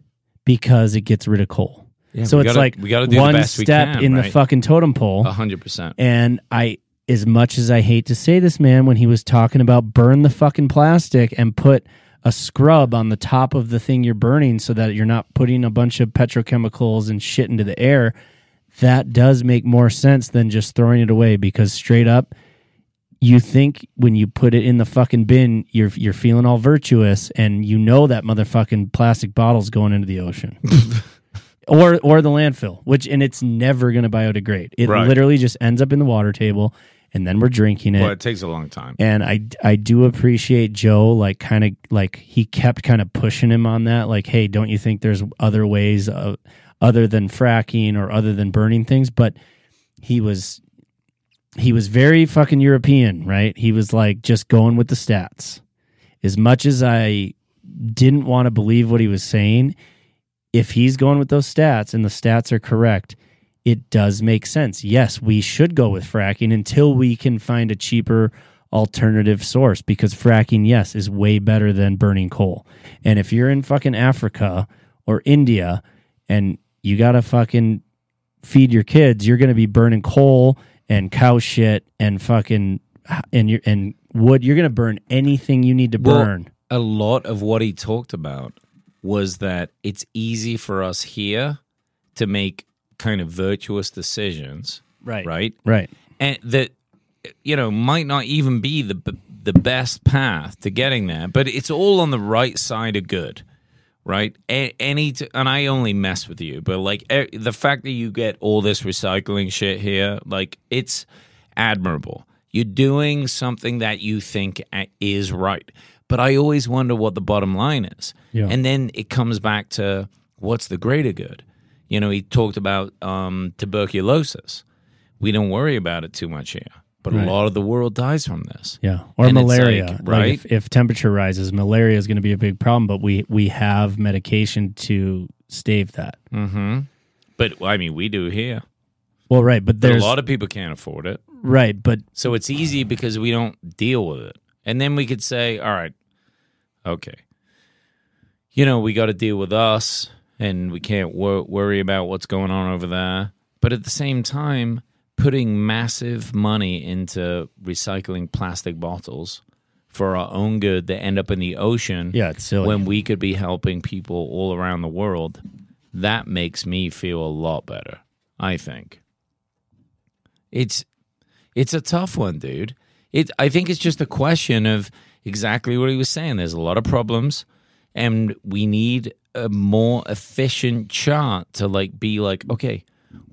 because it gets rid of coal. Yeah, so it's gotta- like we gotta do the one step can, in the fucking totem pole. A hundred percent. And I, as much as I hate to say this, man, when he was talking about burn the fucking plastic and put a scrub on the top of the thing you're burning so that you're not putting a bunch of petrochemicals and shit into the air, that does make more sense than just throwing it away because straight up, you think when you put it in the fucking bin, you're you're feeling all virtuous, and you know that motherfucking plastic bottle's going into the ocean. Or, or the landfill, which and it's never going to biodegrade. It Right. literally just ends up in the water table, and then we're drinking it. Well, it takes a long time. And I I do appreciate Joe like kind of like he kept kind of pushing him on that like hey don't you think there's other ways of, other than fracking or other than burning things but he was he was very fucking European right he was like just going with the stats as much as I didn't want to believe what he was saying if he's going with those stats and the stats are correct it does make sense. Yes, we should go with fracking until we can find a cheaper alternative source because fracking, yes, is way better than burning coal. And if you're in fucking Africa or India and you got to fucking feed your kids, you're going to be burning coal and cow shit and fucking and you and wood. You're going to burn anything you need to Well, burn. a lot of what he talked about was that it's easy for us here to make kind of virtuous decisions, right. right? Right. And that you know might not even be the the best path to getting there, but it's all on the right side of good, right? Any t- and I only mess with you, but like the fact that you get all this recycling shit here, like it's admirable. You're doing something that you think is right. But I always wonder what the bottom line is. Yeah. And then it comes back to what's the greater good? You know, he talked about um, tuberculosis. We don't worry about it too much here, but Right. a lot of the world dies from this. Yeah, or And malaria. like, Like, right? if, if temperature rises, malaria is going to be a big problem. But we we have medication to stave that. hmm But I mean, we do here. Well, right, but But there's a lot of people can't afford it. right, but So it's easy because we don't deal with it. And then we could say, all right, okay, you know, we got to deal with us and we can't wor- worry about what's going on over there. But at the same time, putting massive money into recycling plastic bottles for our own good that end up in the ocean yeah, it's silly. when we could be helping people all around the world, that makes me feel a lot better. I think it's it's a tough one, dude. It I think it's just a question of exactly what he was saying. There's a lot of problems, and we need a more efficient chart to like be like, okay,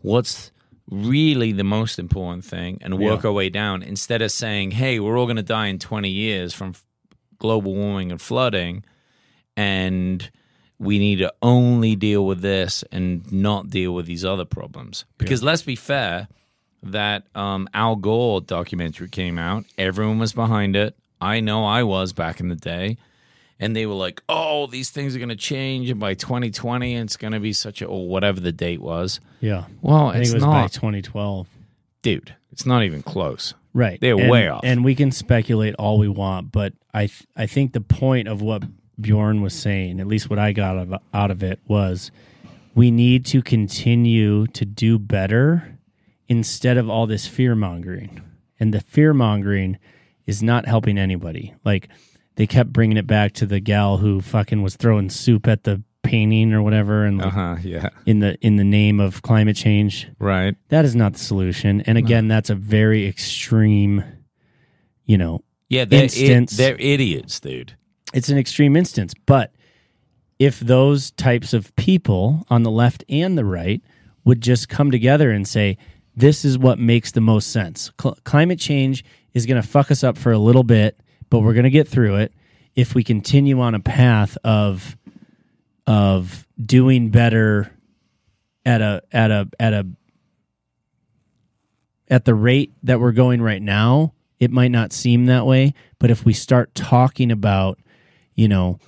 what's really the most important thing, and work our way down instead of saying, hey, we're all going to die in 20 years from f- global warming and flooding, and we need to only deal with this and not deal with these other problems. Because let's be fair, that um, Al Gore documentary came out. Everyone was behind it. I know I was back in the day. And they were like, oh, these things are going to change. And by 2020, it's going to be such a, or whatever the date was. yeah, Well, I think it's it was by not. 2012. Dude, it's not even close. Right, They're and, way off. and we can speculate all we want, but I th- I think the point of what Bjorn was saying, at least what I got out of it, was we need to continue to do better instead of all this fear mongering. And the fear mongering is not helping anybody. Like they kept bringing it back to the gal who fucking was throwing soup at the painting or whatever, and uh-huh, Yeah. in the in the name of climate change. Right. That is not the solution. And again, that's a very extreme, you know, Yeah. They're, Instance. they're idiots, dude. it's an extreme instance. But if those types of people on the left and the right would just come together and say, this is what makes the most sense. Cl- climate change is going to fuck us up for a little bit, but we're going to get through it if we continue on a path of of doing better at a at a at a at the rate that we're going right now, it might not seem that way, but if we start talking about, you know,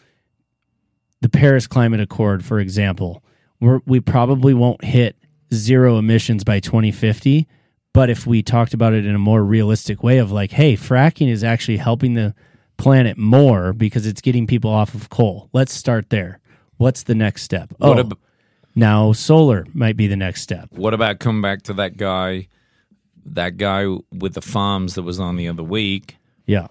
the Paris Climate Accord, for example, we're, we probably won't hit zero emissions by 2050. But if we talked about it in a more realistic way of like, hey, fracking is actually helping the planet more because it's getting people off of coal. Let's start there. What's the next step? Oh, ab- now solar might be the next step. What about coming back to that guy, that guy with the farms that was on the other week? Yeah.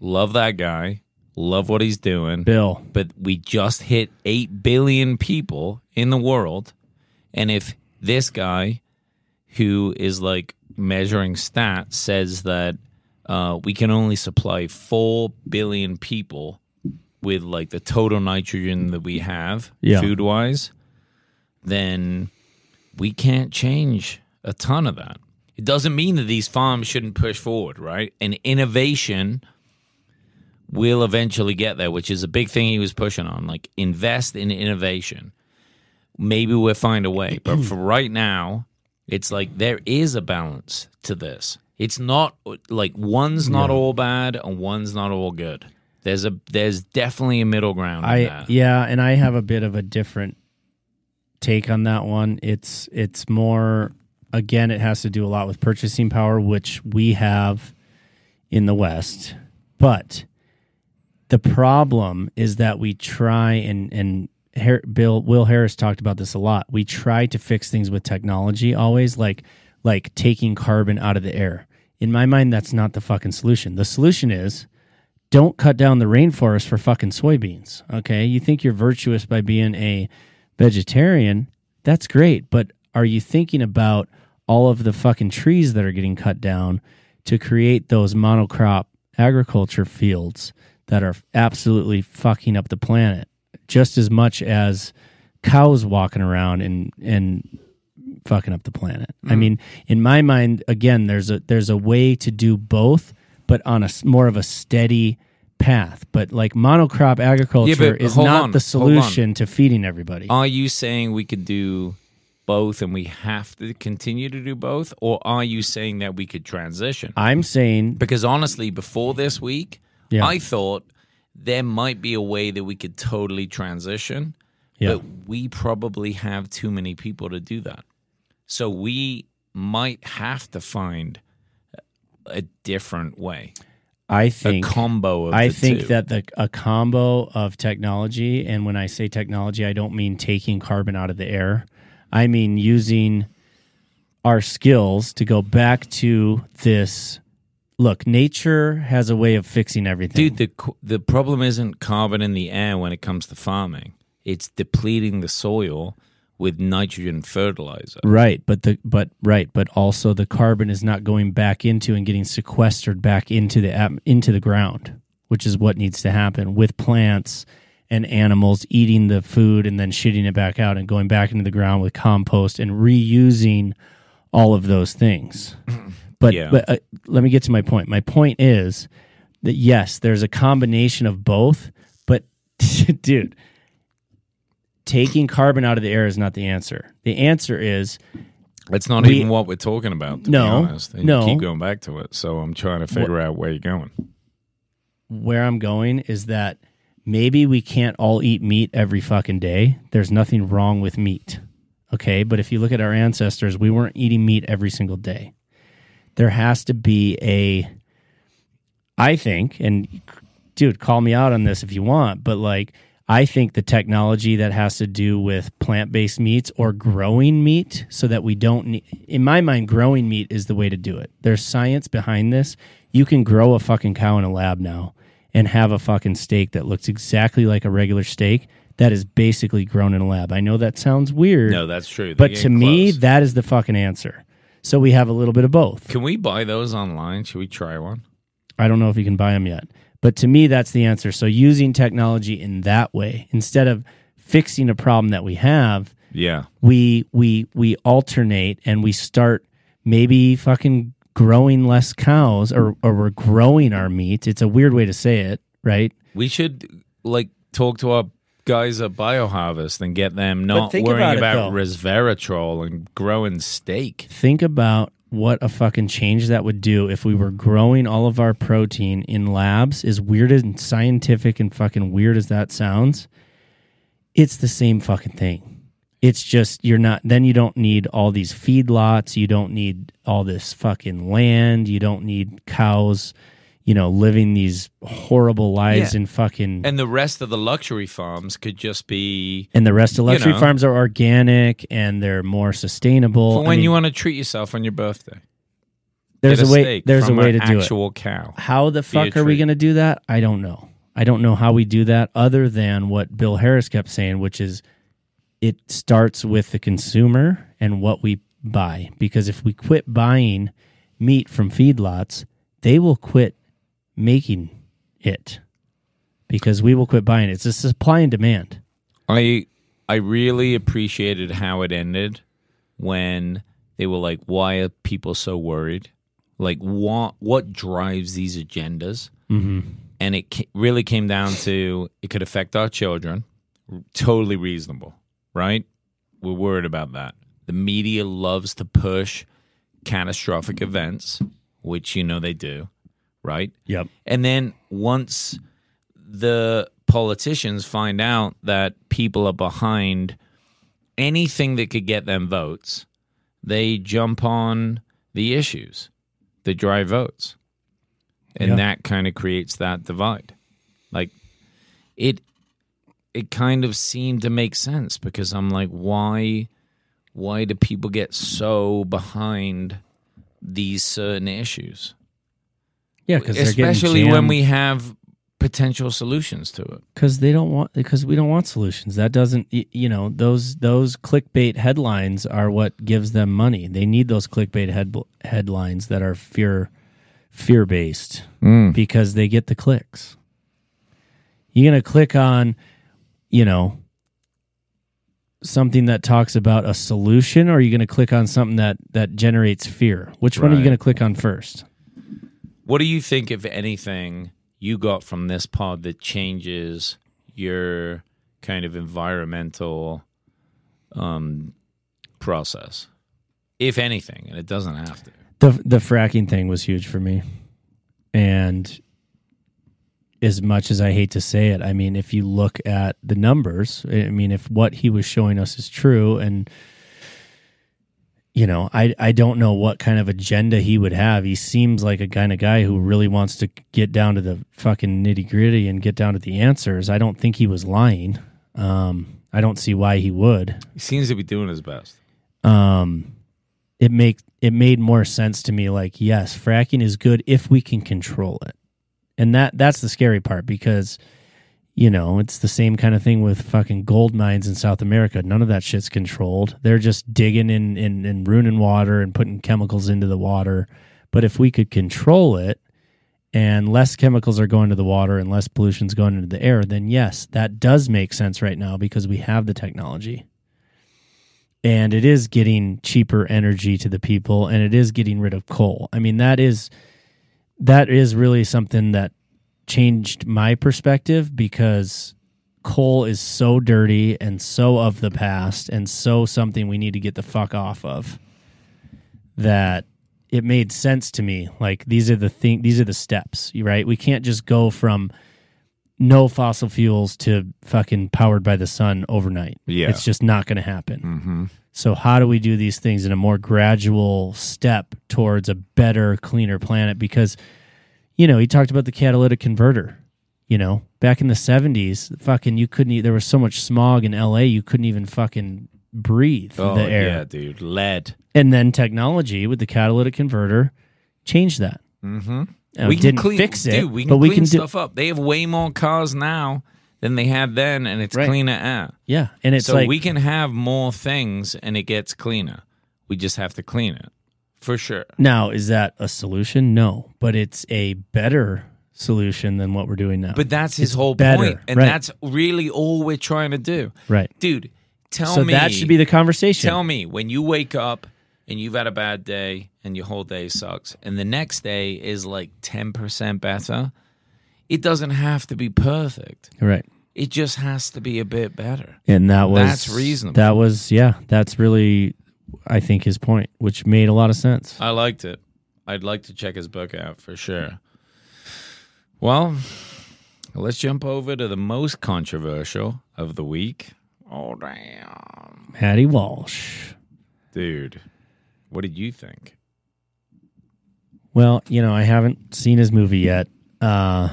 Love that guy. Love what he's doing. Bill. But we just hit 8 billion people in the world. And if this guy, who is like measuring stats, says that uh, we can only supply four billion people with like the total nitrogen that we have Yeah. food wise, then we can't change a ton of that. It doesn't mean that these farms shouldn't push forward, right? And innovation will eventually get there, which is a big thing he was pushing on. Like invest in innovation. Maybe we'll find a way. But for right now, it's like there is a balance to this. It's not like one's not all bad and one's not all good. There's a there's definitely a middle ground. in I that. yeah, and I have a bit of a different take on that one. It's it's more again, it has to do a lot with purchasing power, which we have in the West. But the problem is that we try and and Har- Bill Will Harris talked about this a lot. We try to fix things with technology always, like like taking carbon out of the air. In my mind, that's not the fucking solution. The solution is don't cut down the rainforest for fucking soybeans. Okay. You think you're virtuous by being a vegetarian. That's great. But are you thinking about all of the fucking trees that are getting cut down to create those monocrop agriculture fields that are absolutely fucking up the planet just as much as cows walking around and, and fucking up the planet. I mm. mean, in my mind, again, there's a there's a way to do both, but on a more of a steady path. But like monocrop agriculture but is not on, the solution to feeding everybody. Are you saying we could do both and we have to continue to do both? Or are you saying that we could transition? I'm saying, Because honestly, before this week, Yeah. I thought there might be a way that we could totally transition, yeah, but we probably have too many people to do that. So we might have to find a different way, I think a combo of I think two. that the a combo of technology, and when I say technology, I don't mean taking carbon out of the air. I mean using our skills to go back to this. Look, nature has a way of fixing everything. Dude, the the problem isn't carbon in the air when it comes to farming. It's depleting the soil with nitrogen fertilizer. Right, but the but right, but also the carbon is not going back into and getting sequestered back into the into the ground, which is what needs to happen with plants and animals eating the food and then shitting it back out and going back into the ground with compost and reusing all of those things. But Yeah. but uh, let me get to my point. My point is that yes, there's a combination of both, but dude, taking carbon out of the air is not the answer. The answer is it's not We- even what we're talking about, to No, be honest. And no. you keep going back to it. So I'm trying to figure out where you're going. where I'm going is that maybe we can't all eat meat every fucking day. There's nothing wrong with meat. Okay. But if you look at our ancestors, we weren't eating meat every single day. There has to be a, I think, and dude, call me out on this if you want, but like, I think the technology that has to do with plant based meats or growing meat so that we don't need, in my mind, growing meat is the way to do it. There's science behind this. You can grow a fucking cow in a lab now and have a fucking steak that looks exactly like a regular steak that is basically grown in a lab. I know that sounds weird, No, that's true. They're but to getting me, that is the fucking answer. So we have a little bit of both. can we buy those online? Should we try one? I don't know if you can buy them yet. But to me, that's the answer. So using technology in that way, instead of fixing a problem that we have, Yeah. we we we alternate and we start maybe fucking growing less cows or or we're growing our meat. It's a weird way to say it, right? We should like talk to our guys at Bioharvest and get them not worrying about about resveratrol and growing steak. Think about what a fucking change that would do if we were growing all of our protein in labs. As weird and scientific and fucking weird as that sounds, it's the same fucking thing. It's just you're not. Then you don't need all these feedlots. You don't need all this fucking land. You don't need cows. You know, living these horrible lives Yeah. in fucking. And the rest of the luxury farms could just be and the rest of luxury know. farms are organic and they're more sustainable. for I when mean, you want to treat yourself on your birthday. there's Get a way. There's a way to do it. actual cow. How the fuck are we going to do that? I don't know. I don't know how we do that other than what Bill Harris kept saying, which is it starts with the consumer and what we buy. Because if we quit buying meat from feedlots, they will quit making it because we will quit buying it. It's a supply and demand. I I really appreciated how it ended when they were like, "Why are people so worried? Like, what what drives these agendas?" Mm-hmm. And it ca- really came down to it could affect our children. Totally reasonable, right? We're worried about that. The media loves to push catastrophic events, which you know they do, right? Yep. And then once the politicians find out that people are behind anything that could get them votes, they jump on the issues that drive votes. And Yeah. that kind of creates that divide. Like it it kind of seemed to make sense because I'm like why why do people get so behind these certain issues? Yeah, because especially when we have potential solutions to it. because they don't want because we don't want solutions. That doesn't you know those those clickbait headlines are what gives them money. They need those clickbait head, headlines that are fear fear based mm. because they get the clicks. You're gonna click on, you know, something that talks about a solution, or are you gonna click on something that that generates fear? Which one are you gonna click on first? What do you think, if anything, you got from this pod that changes your kind of environmental um, process? If anything, and it doesn't have to. the the fracking thing was huge for me and as much as i hate to say it i mean if you look at the numbers i mean if what he was showing us is true and you know i i don't know what kind of agenda he would have. He seems like a kind of guy who really wants to get down to the fucking nitty gritty and get down to the answers. I don't think he was lying. Um i don't see why he would. He seems to be doing his best. um it make it made more sense to me like yes fracking is good if we can control it. And that that's the scary part because you know it's the same kind of thing with fucking gold mines in south america. None of that shit's controlled. They're just digging in and, and ruining water and putting chemicals into the water. But if we could control it and less chemicals are going to the water and less pollution's going into the air then yes that does make sense right now because we have the technology. And it is getting cheaper energy to the people and it is getting rid of coal. I mean that is that is really something that changed my perspective because coal is so dirty and so of the past and so something we need to get the fuck off of that it made sense to me like these are the thing these are the steps right we can't just go from no fossil fuels to fucking powered by the sun overnight Yeah. it's just not going to happen Mm-hmm. so how do we do these things in a more gradual step towards a better, cleaner planet? Because, you know, he talked about the catalytic converter. You know, back in the seventies, fucking you couldn't. There was so much smog in L.A. You couldn't even fucking breathe Oh the air. yeah, dude, lead. And then technology with the catalytic converter changed that. Mm-hmm. Now, we didn't clean, fix it, dude, we can but we clean can do. stuff up. They have way more cars now than they had then, and it's Right. cleaner air. Yeah, and it's so like we can have more things, and it gets cleaner. We just have to clean it for sure. now is that a solution? No, but it's a better solution than what we're doing now. But that's his It's whole better, point, and right. that's really all we're trying to do, right. dude. Tell so me that should be the conversation. Tell me when you wake up and you've had a bad day and your whole day sucks, and the next day is like 10% better. It doesn't have to be perfect. right. It just has to be a bit better. and that was That's reasonable. That was yeah, that's really I think his point, which made a lot of sense. I liked it. I'd like to check his book out for sure. Well, let's jump over to the most controversial of the week. Oh, damn. Matty Walsh. Dude, what did you think? Well, you know, I haven't seen his movie yet. Uh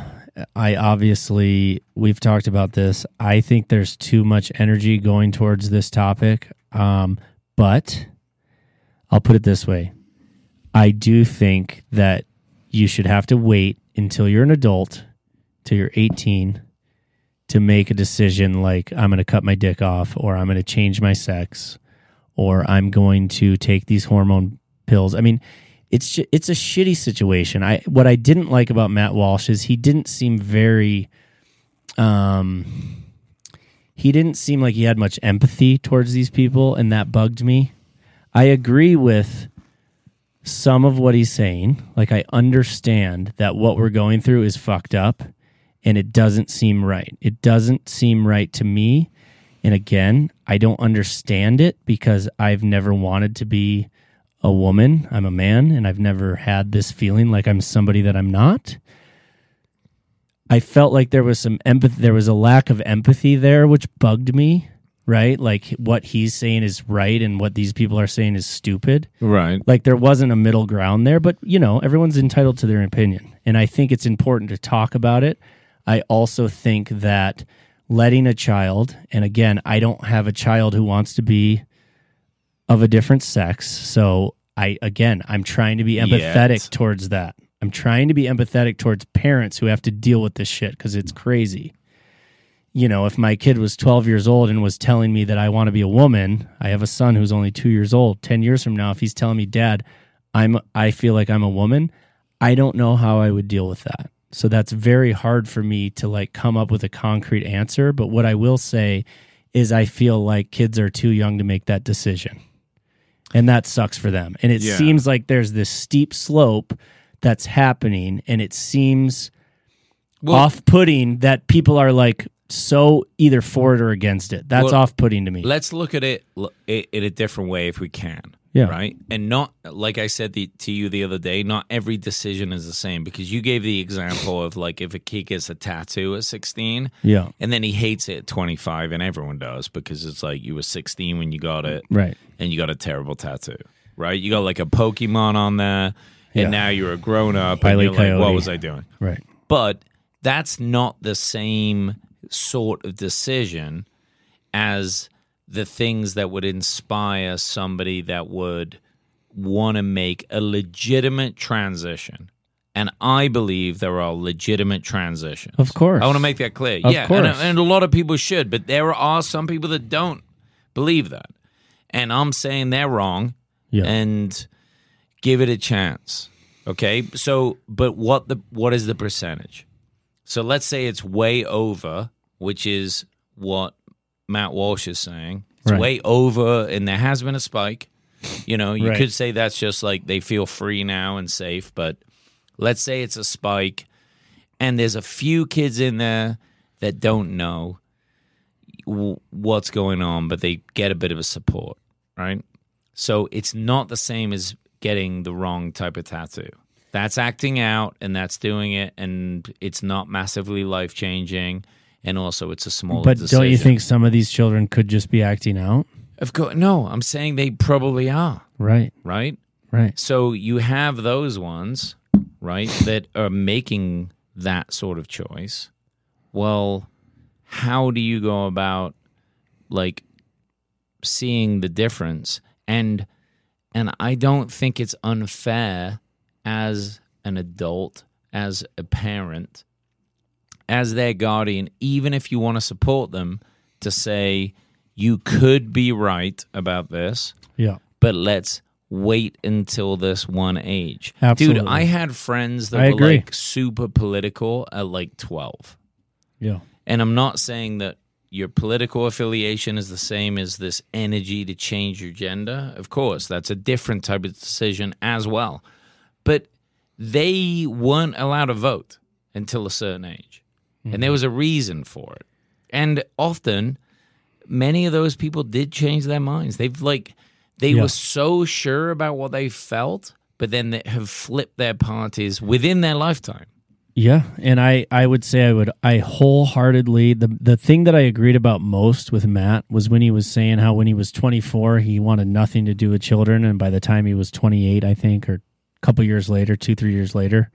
I obviously we've talked about this. I think there's too much energy going towards this topic. Um, but I'll put it this way. I do think that you should have to wait until you're an adult, till you're 18 to make a decision like I'm going to cut my dick off or I'm going to change my sex or I'm going to take these hormone pills. I mean, it's ju- it's a shitty situation. I what I didn't like about Matt Walsh is he didn't seem very um he didn't seem like he had much empathy towards these people and that bugged me. I agree with some of what he's saying. Like I understand that what we're going through is fucked up and it doesn't seem right. It doesn't seem right to me. And again, I don't understand it because I've never wanted to be a woman. I'm a man and I've never had this feeling like I'm somebody that I'm not. I felt like there was some empathy there was a lack of empathy there which bugged me, right? Like what he's saying is right and what these people are saying is stupid. Right. Like there wasn't a middle ground there, but you know, everyone's entitled to their opinion. And I think it's important to talk about it. I also think that letting a child, and again, I don't have a child who wants to be of a different sex. So I again, I'm trying to be empathetic Yet. towards that. I'm trying to be empathetic towards parents who have to deal with this shit cuz it's crazy. You know, if my kid was 12 years old and was telling me that I want to be a woman, I have a son who's only 2 years old. 10 years from now if he's telling me, "Dad, I'm I feel like I'm a woman," I don't know how I would deal with that. So that's very hard for me to like come up with a concrete answer, but what I will say is I feel like kids are too young to make that decision. And that sucks for them. And it Yeah. seems like there's this steep slope that's happening and it seems Well- off-putting that people are like so either for it or against it. That's Well, off-putting to me. Let's look at it in a different way if we can. Yeah. Right. And not like I said the, to you the other day. Not every decision is the same because you gave the example of like if a kid gets a tattoo at sixteen, yeah. and then he hates it at twenty five, and everyone does because it's like you were sixteen when you got it, Right. and you got a terrible tattoo, right? You got like a Pokemon on there, and Yeah. now you're a grown up, and you're like, what was I doing? Right. But that's not the same sort of decision as the things that would inspire somebody that would want to make a legitimate transition. And I believe there are legitimate transitions. Of course. I want to make that clear. Of yeah, course. And, and a lot of people should, but there are some people that don't believe that. And I'm saying they're wrong Yeah. and give it a chance. Okay? So, but what the what is the percentage? So let's say it's way over, which is what Matt Walsh is saying. It's Right. way over and there has been a spike. You know, you Right. could say that's just like they feel free now and safe, but let's say it's a spike and there's a few kids in there that don't know w- what's going on, but they get a bit of a support, right? So it's not the same as getting the wrong type of tattoo. That's acting out and that's doing it, and it's not massively life changing. And also, it's a smaller But decision. don't you think some of these children could just be acting out? Of course, no. I'm saying they probably are, Right. right? Right. So you have those ones, right, that are making that sort of choice. Well, how do you go about like seeing the difference? And and I don't think it's unfair as an adult, as a parent, as their guardian, even if you want to support them, to say you could be right about this Yeah. but let's wait until this one age. Absolutely. Dude, I had friends that I were agree. like super political at like 12. Yeah. And I'm not saying that your political affiliation is the same as this energy to change your gender. Of course, that's a different type of decision as well. But they weren't allowed to vote until a certain age. And mm-hmm. there was a reason for it. And often, many of those people did change their minds. They've like, they Yeah. were so sure about what they felt, but then they have flipped their parties within their lifetime. Yeah, and I I would say I would I wholeheartedly the the thing that I agreed about most with Matt was when he was saying how when he was 24 he wanted nothing to do with children and by the time he was 28 I think or a couple years later, 2 3 years later,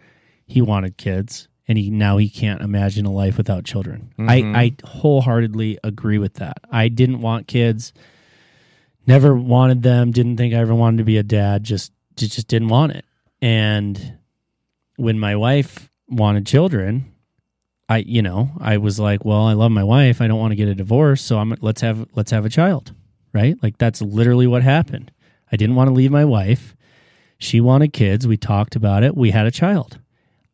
he wanted kids and he now he can't imagine a life without children. I mm-hmm. I wholeheartedly agree with that. I didn't want kids. Never wanted them, didn't think I ever wanted to be a dad, just just, just didn't want it. And when my wife wanted children, I you know, I was like, well, I love my wife. I don't want to get a divorce, so I'm let's have let's have a child. Right? Like that's literally what happened. I didn't want to leave my wife. She wanted kids. We talked about it. We had a child.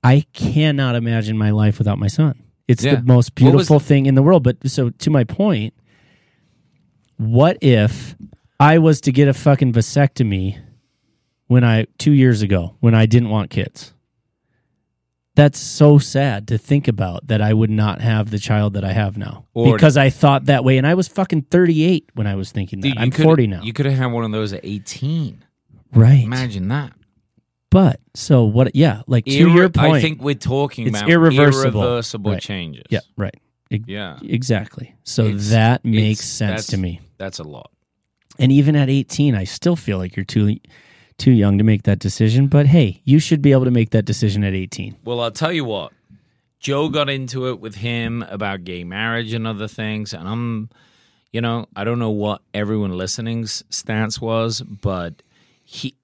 I cannot imagine my life without my son. It's Yeah. the most was beautiful thing in the world. But so to my point, what if I was to get a fucking vasectomy when I two years ago when I didn't want kids? That's so sad to think about that I would not have the child that I have now Or- because I thought that way, and I was fucking thirty eight when I was thinking that. Dude, I'm forty now, You could have had one of those at 18. right? Imagine that. But so what? Yeah, like to Irre- your point, I think we're talking it's about irreversible. irreversible Right. changes. yeah, right, Yeah. exactly. So It's- that makes sense to me. That's a lot. And even at 18, I still feel like you're too too young to make that decision. But hey, you should be able to make that decision at 18. Well, I'll tell you what. Joe got into it with him about gay marriage and other things, and I'm, you know, I don't know what everyone listening's stance was, but he,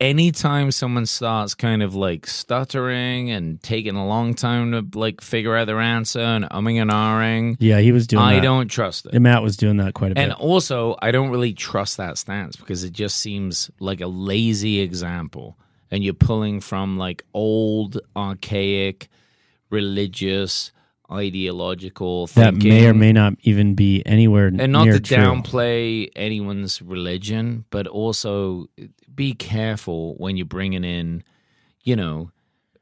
anytime someone starts kind of like stuttering and taking a long time to like figure out their answer and umming and ahhing, Yeah, he was doing I that. don't trust it. And Matt was doing that quite a bit. And also, I don't really trust that stance because it just seems like a lazy example. And you're pulling from like old, archaic, religious, ideological that may or may not even be anywhere and not near to true. downplay anyone's religion, but also uh, be careful when you're bringing in, you know,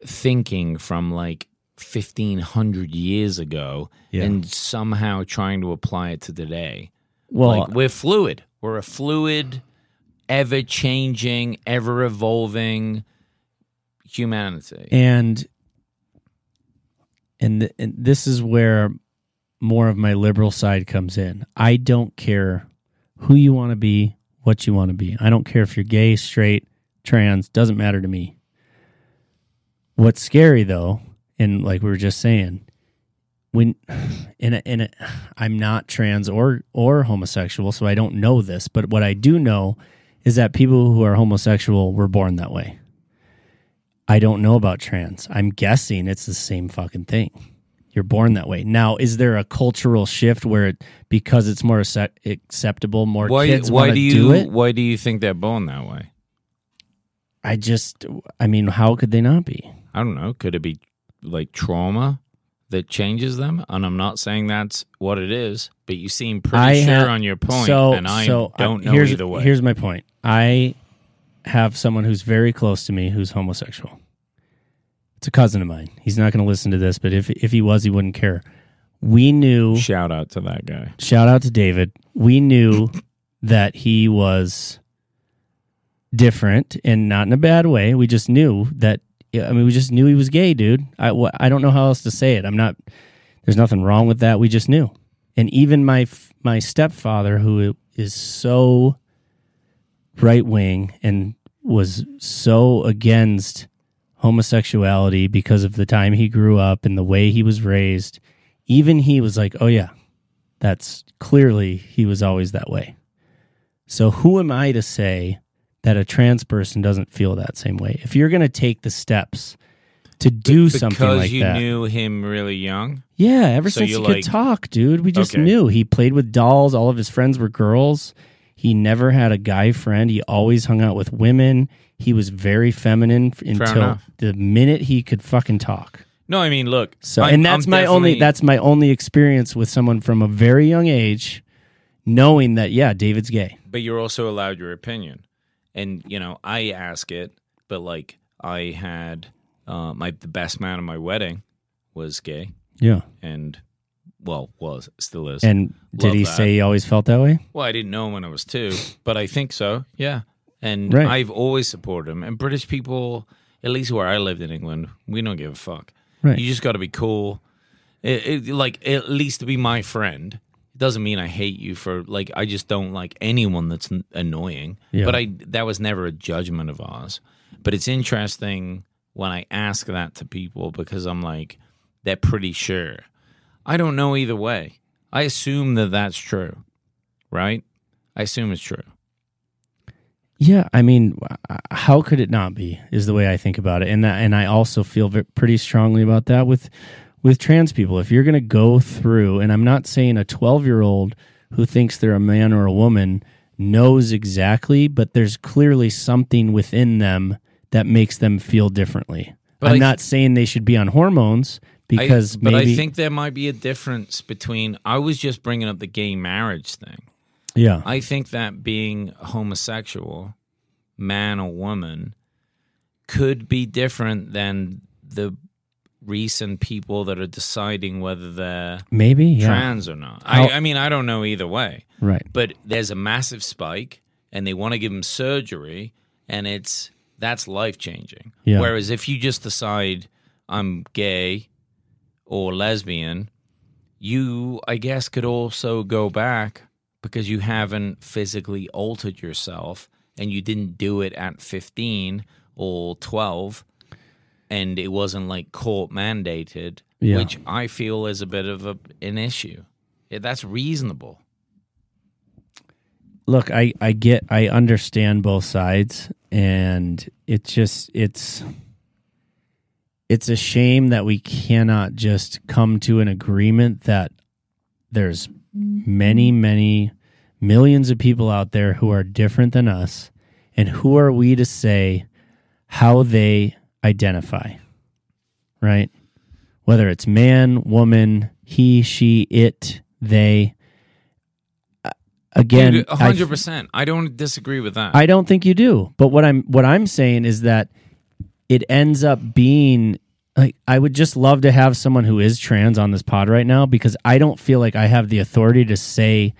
thinking from like 1500 years ago Yeah. and somehow trying to apply it to today. Well, like we're fluid. We're a fluid, ever changing, ever evolving humanity. and and, th- and this is where more of my liberal side comes in. I don't care who you want to be, what you want to be. I don't care if you're gay, straight, trans, doesn't matter to me. What's scary though, and like we were just saying, when in a, in a, I'm not trans or or homosexual, so I don't know this, but what I do know is that people who are homosexual were born that way. I don't know about trans. I'm guessing it's the same fucking thing. You're born that way. Now, is there a cultural shift where it because it's more accept- acceptable, more why kids why do to you do it? why do you think they're born that way? I just, I mean, how could they not be? I don't know. Could it be like trauma that changes them? And I'm not saying that's what it is, but you seem pretty I sure ha- on your point, so, and I so don't know here's, either way. Here's my point. I have someone who's very close to me who's homosexual. It's a cousin of mine. He's not going to listen to this, but if if he was, he wouldn't care. We knew. Shout out to that guy. Shout out to David. We knew that he was different and not in a bad way. We just knew that. I mean, we just knew he was gay, dude. I wh- I don't know how else to say it. I'm not. There's nothing wrong with that. We just knew. And even my my stepfather, who is so right wing and was so against homosexuality because of the time he grew up and the way he was raised, even he was like, "Oh yeah, that's clearly he was always that way." So who am I to say that a trans person doesn't feel that same way? If you're going to take the steps to do because something like that. Because you that, knew him really young. yeah, ever So since he you're could talk, dude, we just Okay. knew. He played with dolls. All of his friends were girls. He never had a guy friend. He always hung out with women. He was very feminine f- until enough. the minute he could fucking talk. No, I mean, look. So, I'm- and that's I'm my only definitely- that's my only experience with someone from a very young age, knowing that yeah, David's gay. but you're also allowed your opinion. And you know, I ask it, but like I had uh, my the best man at my wedding was gay, Yeah. and well, was still is. And did Love he that. say he always felt that way? well, I didn't know him when I was two, but I think so. Yeah, and Right. I've always supported him. And British people, at least where I lived in England, we don't give a fuck. Right. You just got to be cool. It, it, like at least to be my friend. It doesn't mean I hate you for like I just don't like anyone that's n- annoying. Yeah. But I that was never a judgment of ours. But it's interesting when I ask that to people because I'm like they're pretty sure. I don't know either way. I assume that that's true. Right? I assume it's true. Yeah, I mean, how could it not be? Is the way I think about it, and that, and I also feel pretty strongly about that with with trans people. If you're going to go through, and I'm not saying a 12 year old who thinks they're a man or a woman knows exactly, but there's clearly something within them that makes them feel differently. But I'm I- not saying they should be on hormones because I, but maybe I think there might be a difference between. I was just bringing up the gay marriage thing. yeah. I think that being homosexual, man or woman, could be different than the recent people that are deciding whether they're maybe yeah. trans or not. I, I mean, I don't know either way. Right. But there's a massive spike, and they want to give them surgery, and it's that's life changing. Yeah. Whereas if you just decide I'm gay or lesbian, you, I guess, could also go back because you haven't physically altered yourself and you didn't do it at 15 or 12 and it wasn't like court mandated, Yeah. which I feel is a bit of a, an issue. Yeah, that's reasonable. look i i get i understand both sides and it's just it's it's a shame that we cannot just come to an agreement that there's many many millions of people out there who are different than us and who are we to say how they identify right whether it's man woman he she it they again Dude, I- 100%. I, don't disagree with that. I don't think you do. But what I'm what I'm saying is that it ends up being like I would just love to have someone who is trans on this pod right now because I don't feel like I have the authority to say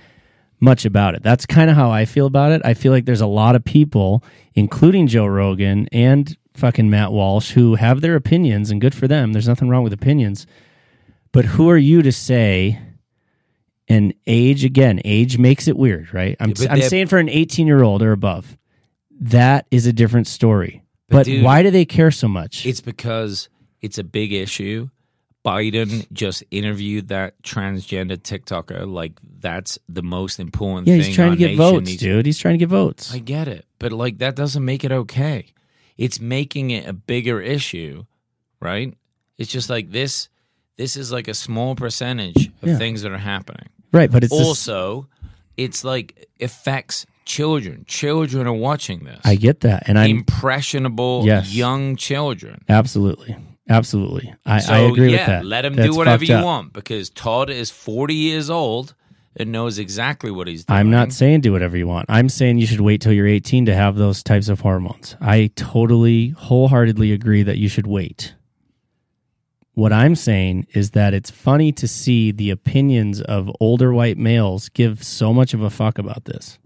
much about it. That's kind of how I feel about it. I feel like there's a lot of people, including Joe Rogan and fucking Matt Walsh, who have their opinions and good for them. There's nothing wrong with opinions. But who are you to say and age again, age makes it weird, right? I'm Yeah, I'm they're- saying for an 18 year old or above, that is a different story. But But, dude, why do they care so much? It's because it's a big issue. Biden just interviewed that transgender TikToker. Like that's the most important yeah, thing. he's trying to get votes, needs- dude. He's trying to get votes. I get it, but like that doesn't make it okay. It's making it a bigger issue, right? It's just like this. This is like a small percentage of Yeah. things that are happening. right, but it's this- also, it's like affects children. Children are watching this. I get that, and I'm impressionable Yes. young children. absolutely, absolutely. I, So I agree yeah, with that. let him That's do whatever you up. want because Todd is forty years old and knows exactly what he's doing. I'm not saying do whatever you want. I'm saying you should wait till you're 18 to have those types of hormones. I totally, wholeheartedly agree that you should wait. What I'm saying is that it's funny to see the opinions of older white males give so much of a fuck about this.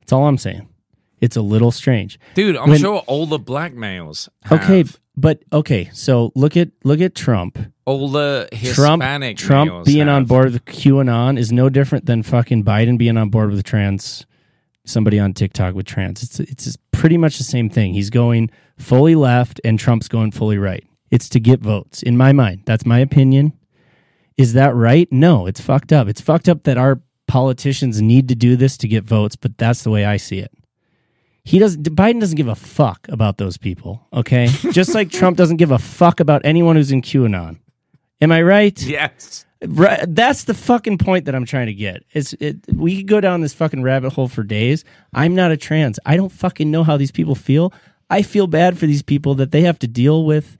That's all I'm saying. It's a little strange. dude. I'm When- sure all the black males. Have. Okay, but okay, so look at look at Trump. all the Hispanic Trump males being on board with QAnon is no different than fucking Biden being on board with trans somebody on TikTok with trans. It's it's pretty much the same thing. He's going fully left and Trump's going fully right. It's to get votes in my mind. That's my opinion. Is that right? No, it's fucked up. It's fucked up that our politicians need to do this to get votes, but that's the way I see it. He doesn't. Biden doesn't give a fuck about those people, okay? Just like Trump doesn't give a fuck about anyone who's in QAnon. Am I right? Yes. Right, that's the fucking point that I'm trying to get. It's it, we could go down this fucking rabbit hole for days. I'm not a trans. I don't fucking know how these people feel. I feel bad for these people that they have to deal with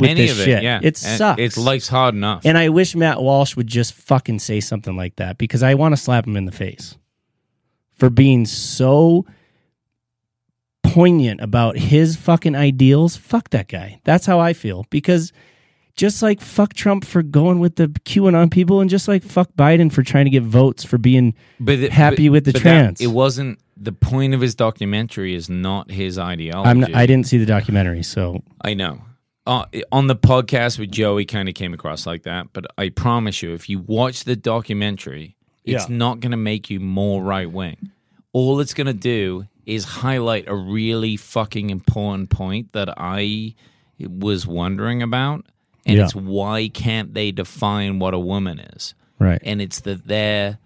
with Any this of it, shit. yeah. It sucks. It's life's hard enough. and I wish Matt Walsh would just fucking say something like that because I want to slap him in the face for being so poignant about his fucking ideals. Fuck that guy. That's how I feel because just like fuck Trump for going with the QAnon people and just like fuck Biden for trying to get votes for being but it- happy but- with the but that- trans. it wasn't the point of his documentary. Is not his ideology. I'm not, I didn't see the documentary, so I know. Uh, on the podcast with Joey, kind of came across like that. But I promise you, if you watch the documentary, it's Yeah. not going to make you more right wing. All it's going to do is highlight a really fucking important point that I was wondering about, and Yeah. it's why can't they define what a woman is? right. and it's that they're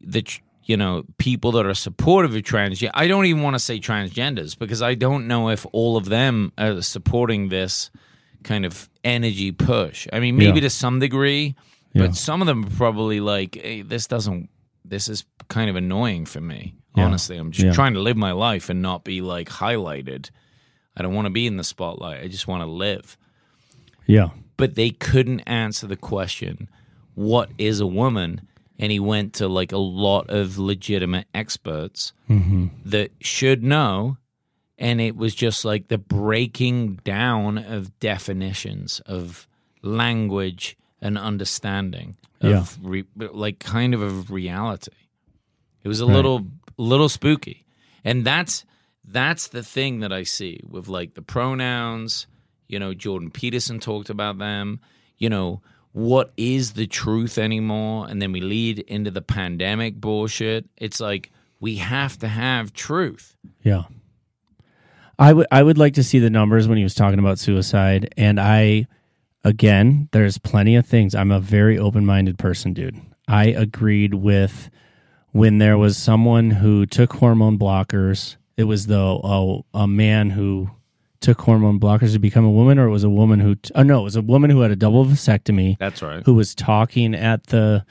the you know people that are supportive of transgender. I don't even want to say transgenders because I don't know if all of them are supporting this kind of energy push. I mean, maybe Yeah. to some degree, Yeah. but some of them are probably like, hey, "This doesn't. This is kind of annoying for me." Yeah. Honestly, I'm just Yeah. trying to live my life and not be like highlighted. I don't want to be in the spotlight. I just want to live. Yeah. But they couldn't answer the question, what is a woman? And he went to like a lot of legitimate experts mm-hmm. that should know. And it was just like the breaking down of definitions of language and understanding of re- like kind of a reality. It was a little little spooky. And that's that's the thing that I see with like the pronouns, you know, Jordan Peterson talked about them, you know, what is the truth anymore? And then we lead into the pandemic bullshit. It's like we have to have truth. Yeah. I would I would like to see the numbers when he was talking about suicide and I again, there's plenty of things. I'm a very open-minded person, dude. I agreed with when there was someone who took hormone blockers. It was though a, a man who took hormone blockers to become a woman or it was a woman who t- oh no, it was a woman who had a double vasectomy That's right. who was talking at the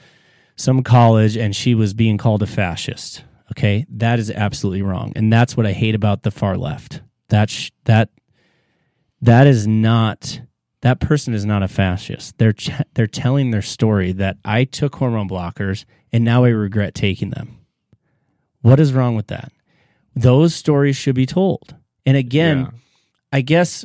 some college and she was being called a fascist. Okay, that is absolutely wrong, and that's what I hate about the far left. That sh- that that is not that person is not a fascist. They're ch- they're telling their story that I took hormone blockers and now I regret taking them. What is wrong with that? Those stories should be told. And again, Yeah. I guess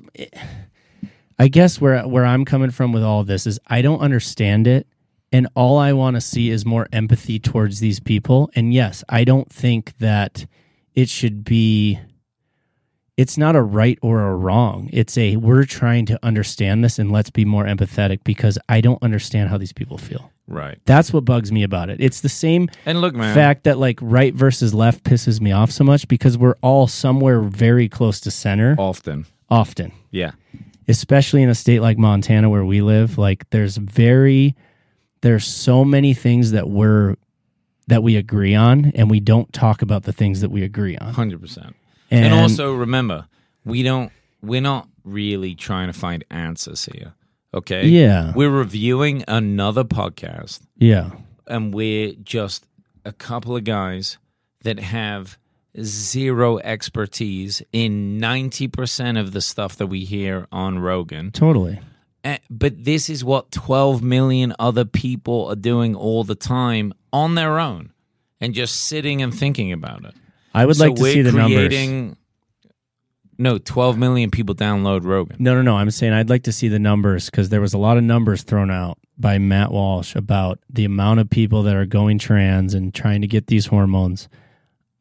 I guess where where I'm coming from with all of this is I don't understand it and all I want to see is more empathy towards these people and yes, I don't think that it should be it's not a right or a wrong. It's a we're trying to understand this and let's be more empathetic because I don't understand how these people feel. Right. That's what bugs me about it. It's the same And look, man. fact that like right versus left pisses me off so much because we're all somewhere very close to center often. often Yeah. especially in a state like Montana where we live, like there's very there's so many things that we're that we agree on and we don't talk about the things that we agree on. Hundred percent. And, And also remember, we don't we're not really trying to find answers here. Okay? Yeah. We're reviewing another podcast yeah. and we're just a couple of guys that have zero expertise in 90% of the stuff that we hear on Rogan. Totally. Eh, But this is what 12 million other people are doing all the time on their own and just sitting and thinking about it. I would So like to see the numbers. No, 12 million people download Rogan. No, no, no. I'm saying I'd like to see the numbers because there was a lot of numbers thrown out by Matt Walsh about the amount of people that are going trans and trying to get these hormones.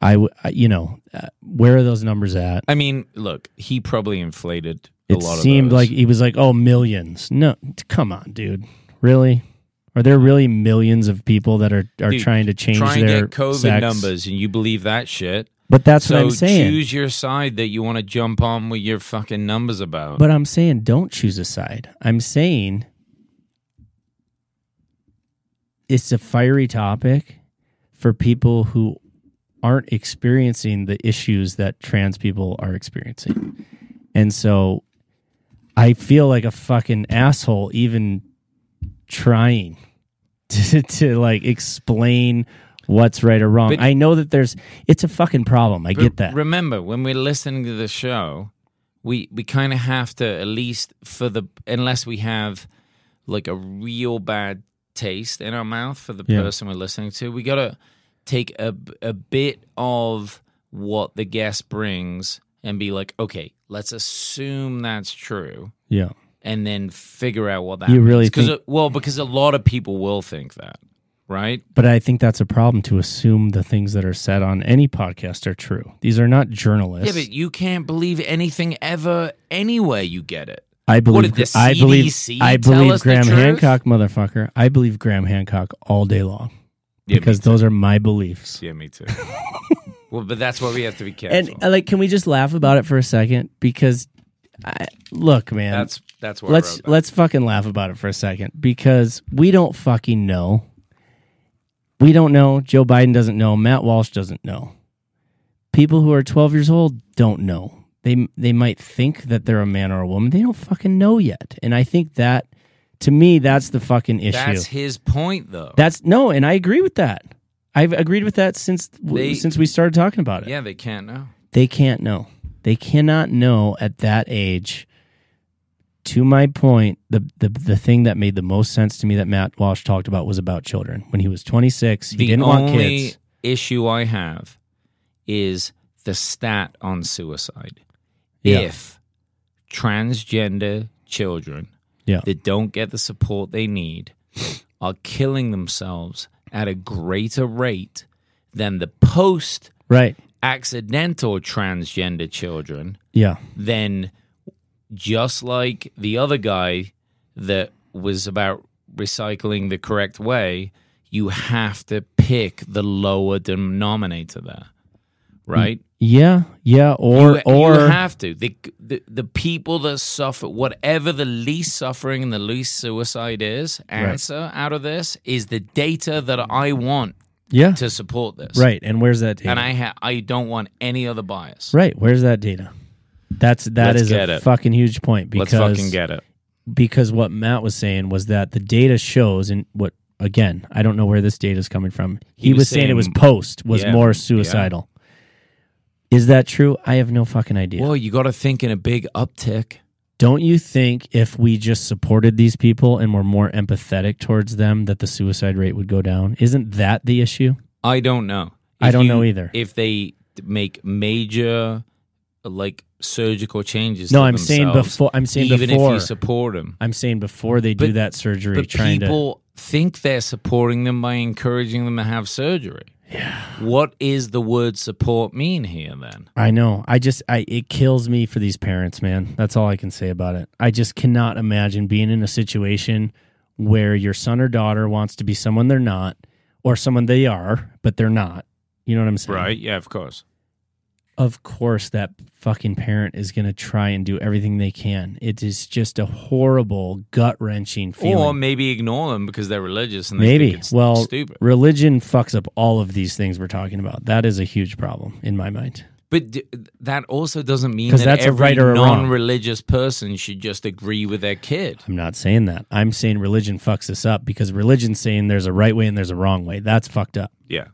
I, w- I- you know, uh, where are those numbers at? I mean, look, he probably inflated a it lot of seemed like he was like, "Oh, millions. No, come on, dude. Really? Are there really millions of people that are are Dude, trying to change their get COVID sex? numbers and you believe that shit. But that's so what I'm saying. choose your side that you want to jump on with your fucking numbers about. But I'm saying don't choose a side. I'm saying it's a fiery topic for people who aren't experiencing the issues that trans people are experiencing. And so I feel like a fucking asshole even trying to, to like explain what's right or wrong. But- I know that there's it's a fucking problem. I get that. Remember, when we're listening to the show, we we kind of have to at least for the unless we have like a real bad taste in our mouth for the Yeah. person we're listening to, we got to take a a bit of what the guest brings and be like, okay, let's assume that's true. yeah. And then figure out what that You really because think- well because a lot of people will think that right But I think that's a problem to assume the things that are said on any podcast are true. These are not journalists. yeah but you can't believe anything ever anywhere you get it I What believe the I believe I believe Graham? Hancock, motherfucker. I believe Graham Hancock all day long Yeah, because those are my beliefs. yeah me too well but that's why we have to be careful And uh, like, can we just laugh about it for a second? Because, I, look, man, that's that's why I let's let's fucking laugh about it for a second because we don't fucking know. We don't know. Joe Biden doesn't know. Matt Walsh doesn't know. People who are 12 years old don't know. They they might think that they're a man or a woman. They don't fucking know yet. And I think that to me that's the fucking issue. that's his point though That's no, and I agree with that. I've agreed with that since They- since we started talking about it. Yeah, they can't know. They can't know. They cannot know at that age. To my point, the, the the thing that made the most sense to me that Matt Walsh talked about was about children. When he was 26, he the didn't want kids. issue I have is the stat on suicide. Yeah. If transgender children Yeah. that don't get the support they need are killing themselves at a greater rate than the post Right. accidental transgender children, Yeah. then just like the other guy that was about recycling the correct way, you have to pick the lower denominator there, right? Yeah. Yeah. Or you, or you have to. The, the the people that suffer, whatever the least suffering and the least suicide is, answer out of this is the data that I want yeah. to support this. Right. And where's that data? And I ha- I don't want any other bias. right. Where's that data? That's that Let's is a it. fucking huge point because Let's fucking get it. because what Matt was saying was that the data shows and what again, I don't know where this data is coming from. He, He was, was saying, it was post was Yeah, more yeah. suicidal. Is that true? I have no fucking idea. Well, you got to think in a big uptick. Don't you think if we just supported these people and were more empathetic towards them that the suicide rate would go down? Isn't that the issue? I don't know. I don't you- know either. If they make major like surgical changes, No, I'm saying before I'm saying even before if you support them. I'm saying before they do that surgery But trying to people think they're supporting them by encouraging them to have surgery. Yeah. What is the word support mean here then? I know. I just I it kills me for these parents, man. That's all I can say about it. I just cannot imagine being in a situation where your son or daughter wants to be someone they're not or someone they are, but they're not. You know what I'm saying? Right? Yeah, of course. Of course that fucking parent is going to try and do everything they can. It is just a horrible, gut-wrenching feeling. Or maybe ignore them because they're religious and they Maybe. think it's well, stupid. religion fucks up all of these things we're talking about. That is a huge problem in my mind. But d- that also doesn't mean that that's a every right or non-religious person should just agree with their kid. I'm not saying that. I'm saying religion fucks us up because religion's saying there's a right way and there's a wrong way. That's fucked up. Yeah.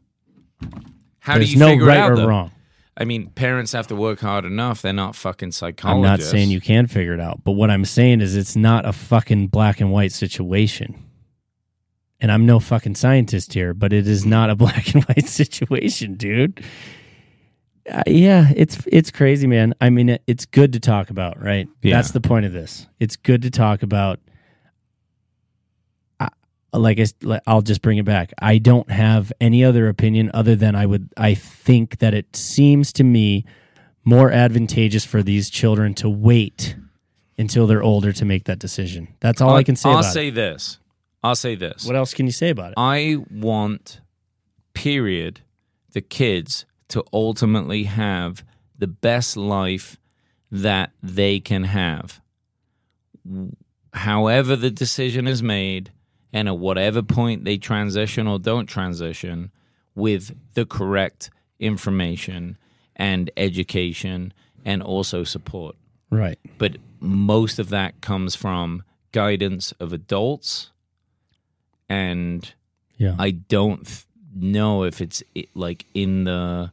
How there's do you no figure right out, or though? wrong. I mean, parents have to work hard enough. They're not fucking psychologists. I'm not saying you can figure it out, but what I'm saying is it's not a fucking black and white situation. And I'm no fucking scientist here, but it is not a black and white situation, dude. Uh, yeah, it's it's crazy, man. I mean, it, it's good to talk about, right? Yeah. That's the point of this. It's good to talk about. I, like I, I'll just bring it back. I don't have any other opinion other than I would. I think that it seems to me more advantageous for these children to wait until they're older to make that decision. That's all I, can say I'll say it. this. I'll say this. What else can you say about it? I want, period, the kids to ultimately have the best life that they can have. However, the decision is made, and at whatever point they transition or don't transition, with the correct information and education and also support. Right. But most of that comes from guidance of adults and Yeah. I don't th- know if it's i- like in the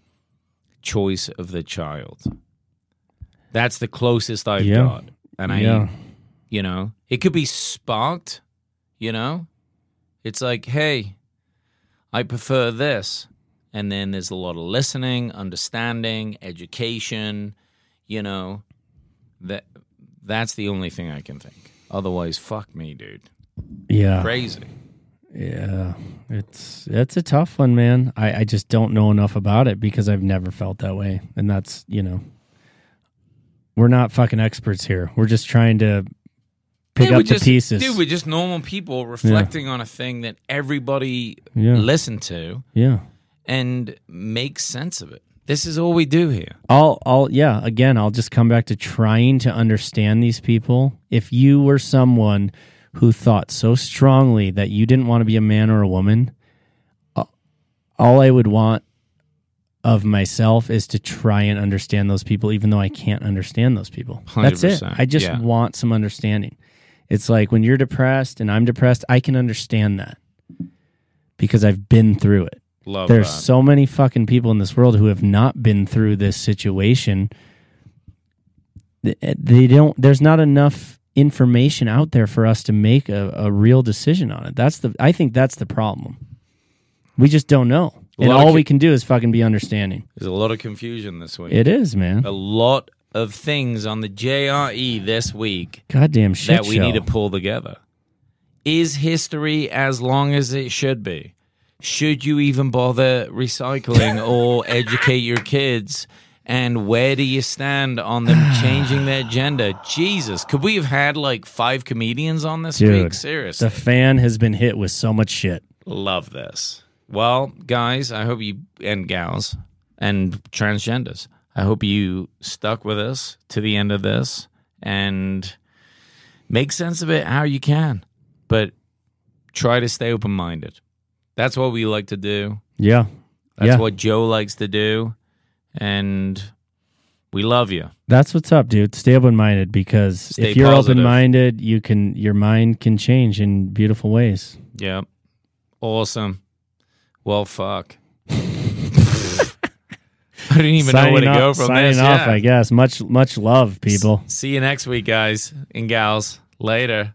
choice of the child. That's the closest I've Yeah. got, and I, Yeah. you know, it could be sparked. You know, it's like, hey, I prefer this, and then there's a lot of listening, understanding, education. You know, that that's the only thing I can think. Otherwise, fuck me, dude. yeah. Crazy. Yeah, it's it's a tough one, man. I, I just don't know enough about it because I've never felt that way, and that's you know, we're not fucking experts here. We're just trying to pick Yeah, up we're the just, pieces. Dude, we're just normal people reflecting on a thing that everybody Yeah. listened to yeah, and make sense of it. This is all we do here. I'll I'll yeah. Again, I'll just come back to trying to understand these people. If you were someone who thought so strongly that you didn't want to be a man or a woman, all I would want of myself is to try and understand those people, even though I can't understand those people. That's it. I just yeah. want some understanding. It's like when you're depressed and I'm depressed, I can understand that because I've been through it. Love There's that. so many fucking people in this world who have not been through this situation. Eh, they don't. There's not enough information out there for us to make a, a real decision on it. That's the. I think that's the problem. We just don't know, and all ki- we can do is fucking be understanding. There's a lot of confusion this week. It is, man. a lot of things on the JRE this week Goddamn shit that we show. need to pull together. Is history as long as it should be? Should you even bother recycling or educate your kids? And where do you stand on them changing their gender? Jesus, could we have had like five comedians on this Dude, week? Seriously. The fan has been hit with so much shit. Love this. Well, guys, I hope you and gals and transgenders, I hope you stuck with us to the end of this and make sense of it how you can. But try to stay open minded. That's what we like to do. Yeah. That's yeah. what Joe likes to do. And we love you. That's what's up, dude. Stay open minded because Stay if you're open minded, you can your mind can change in beautiful ways. Yep. Awesome. Well, fuck. I didn't even know where to Signing go off- from signing this. off, yeah. I guess. Much much love, people. See you next week, guys and gals. Later.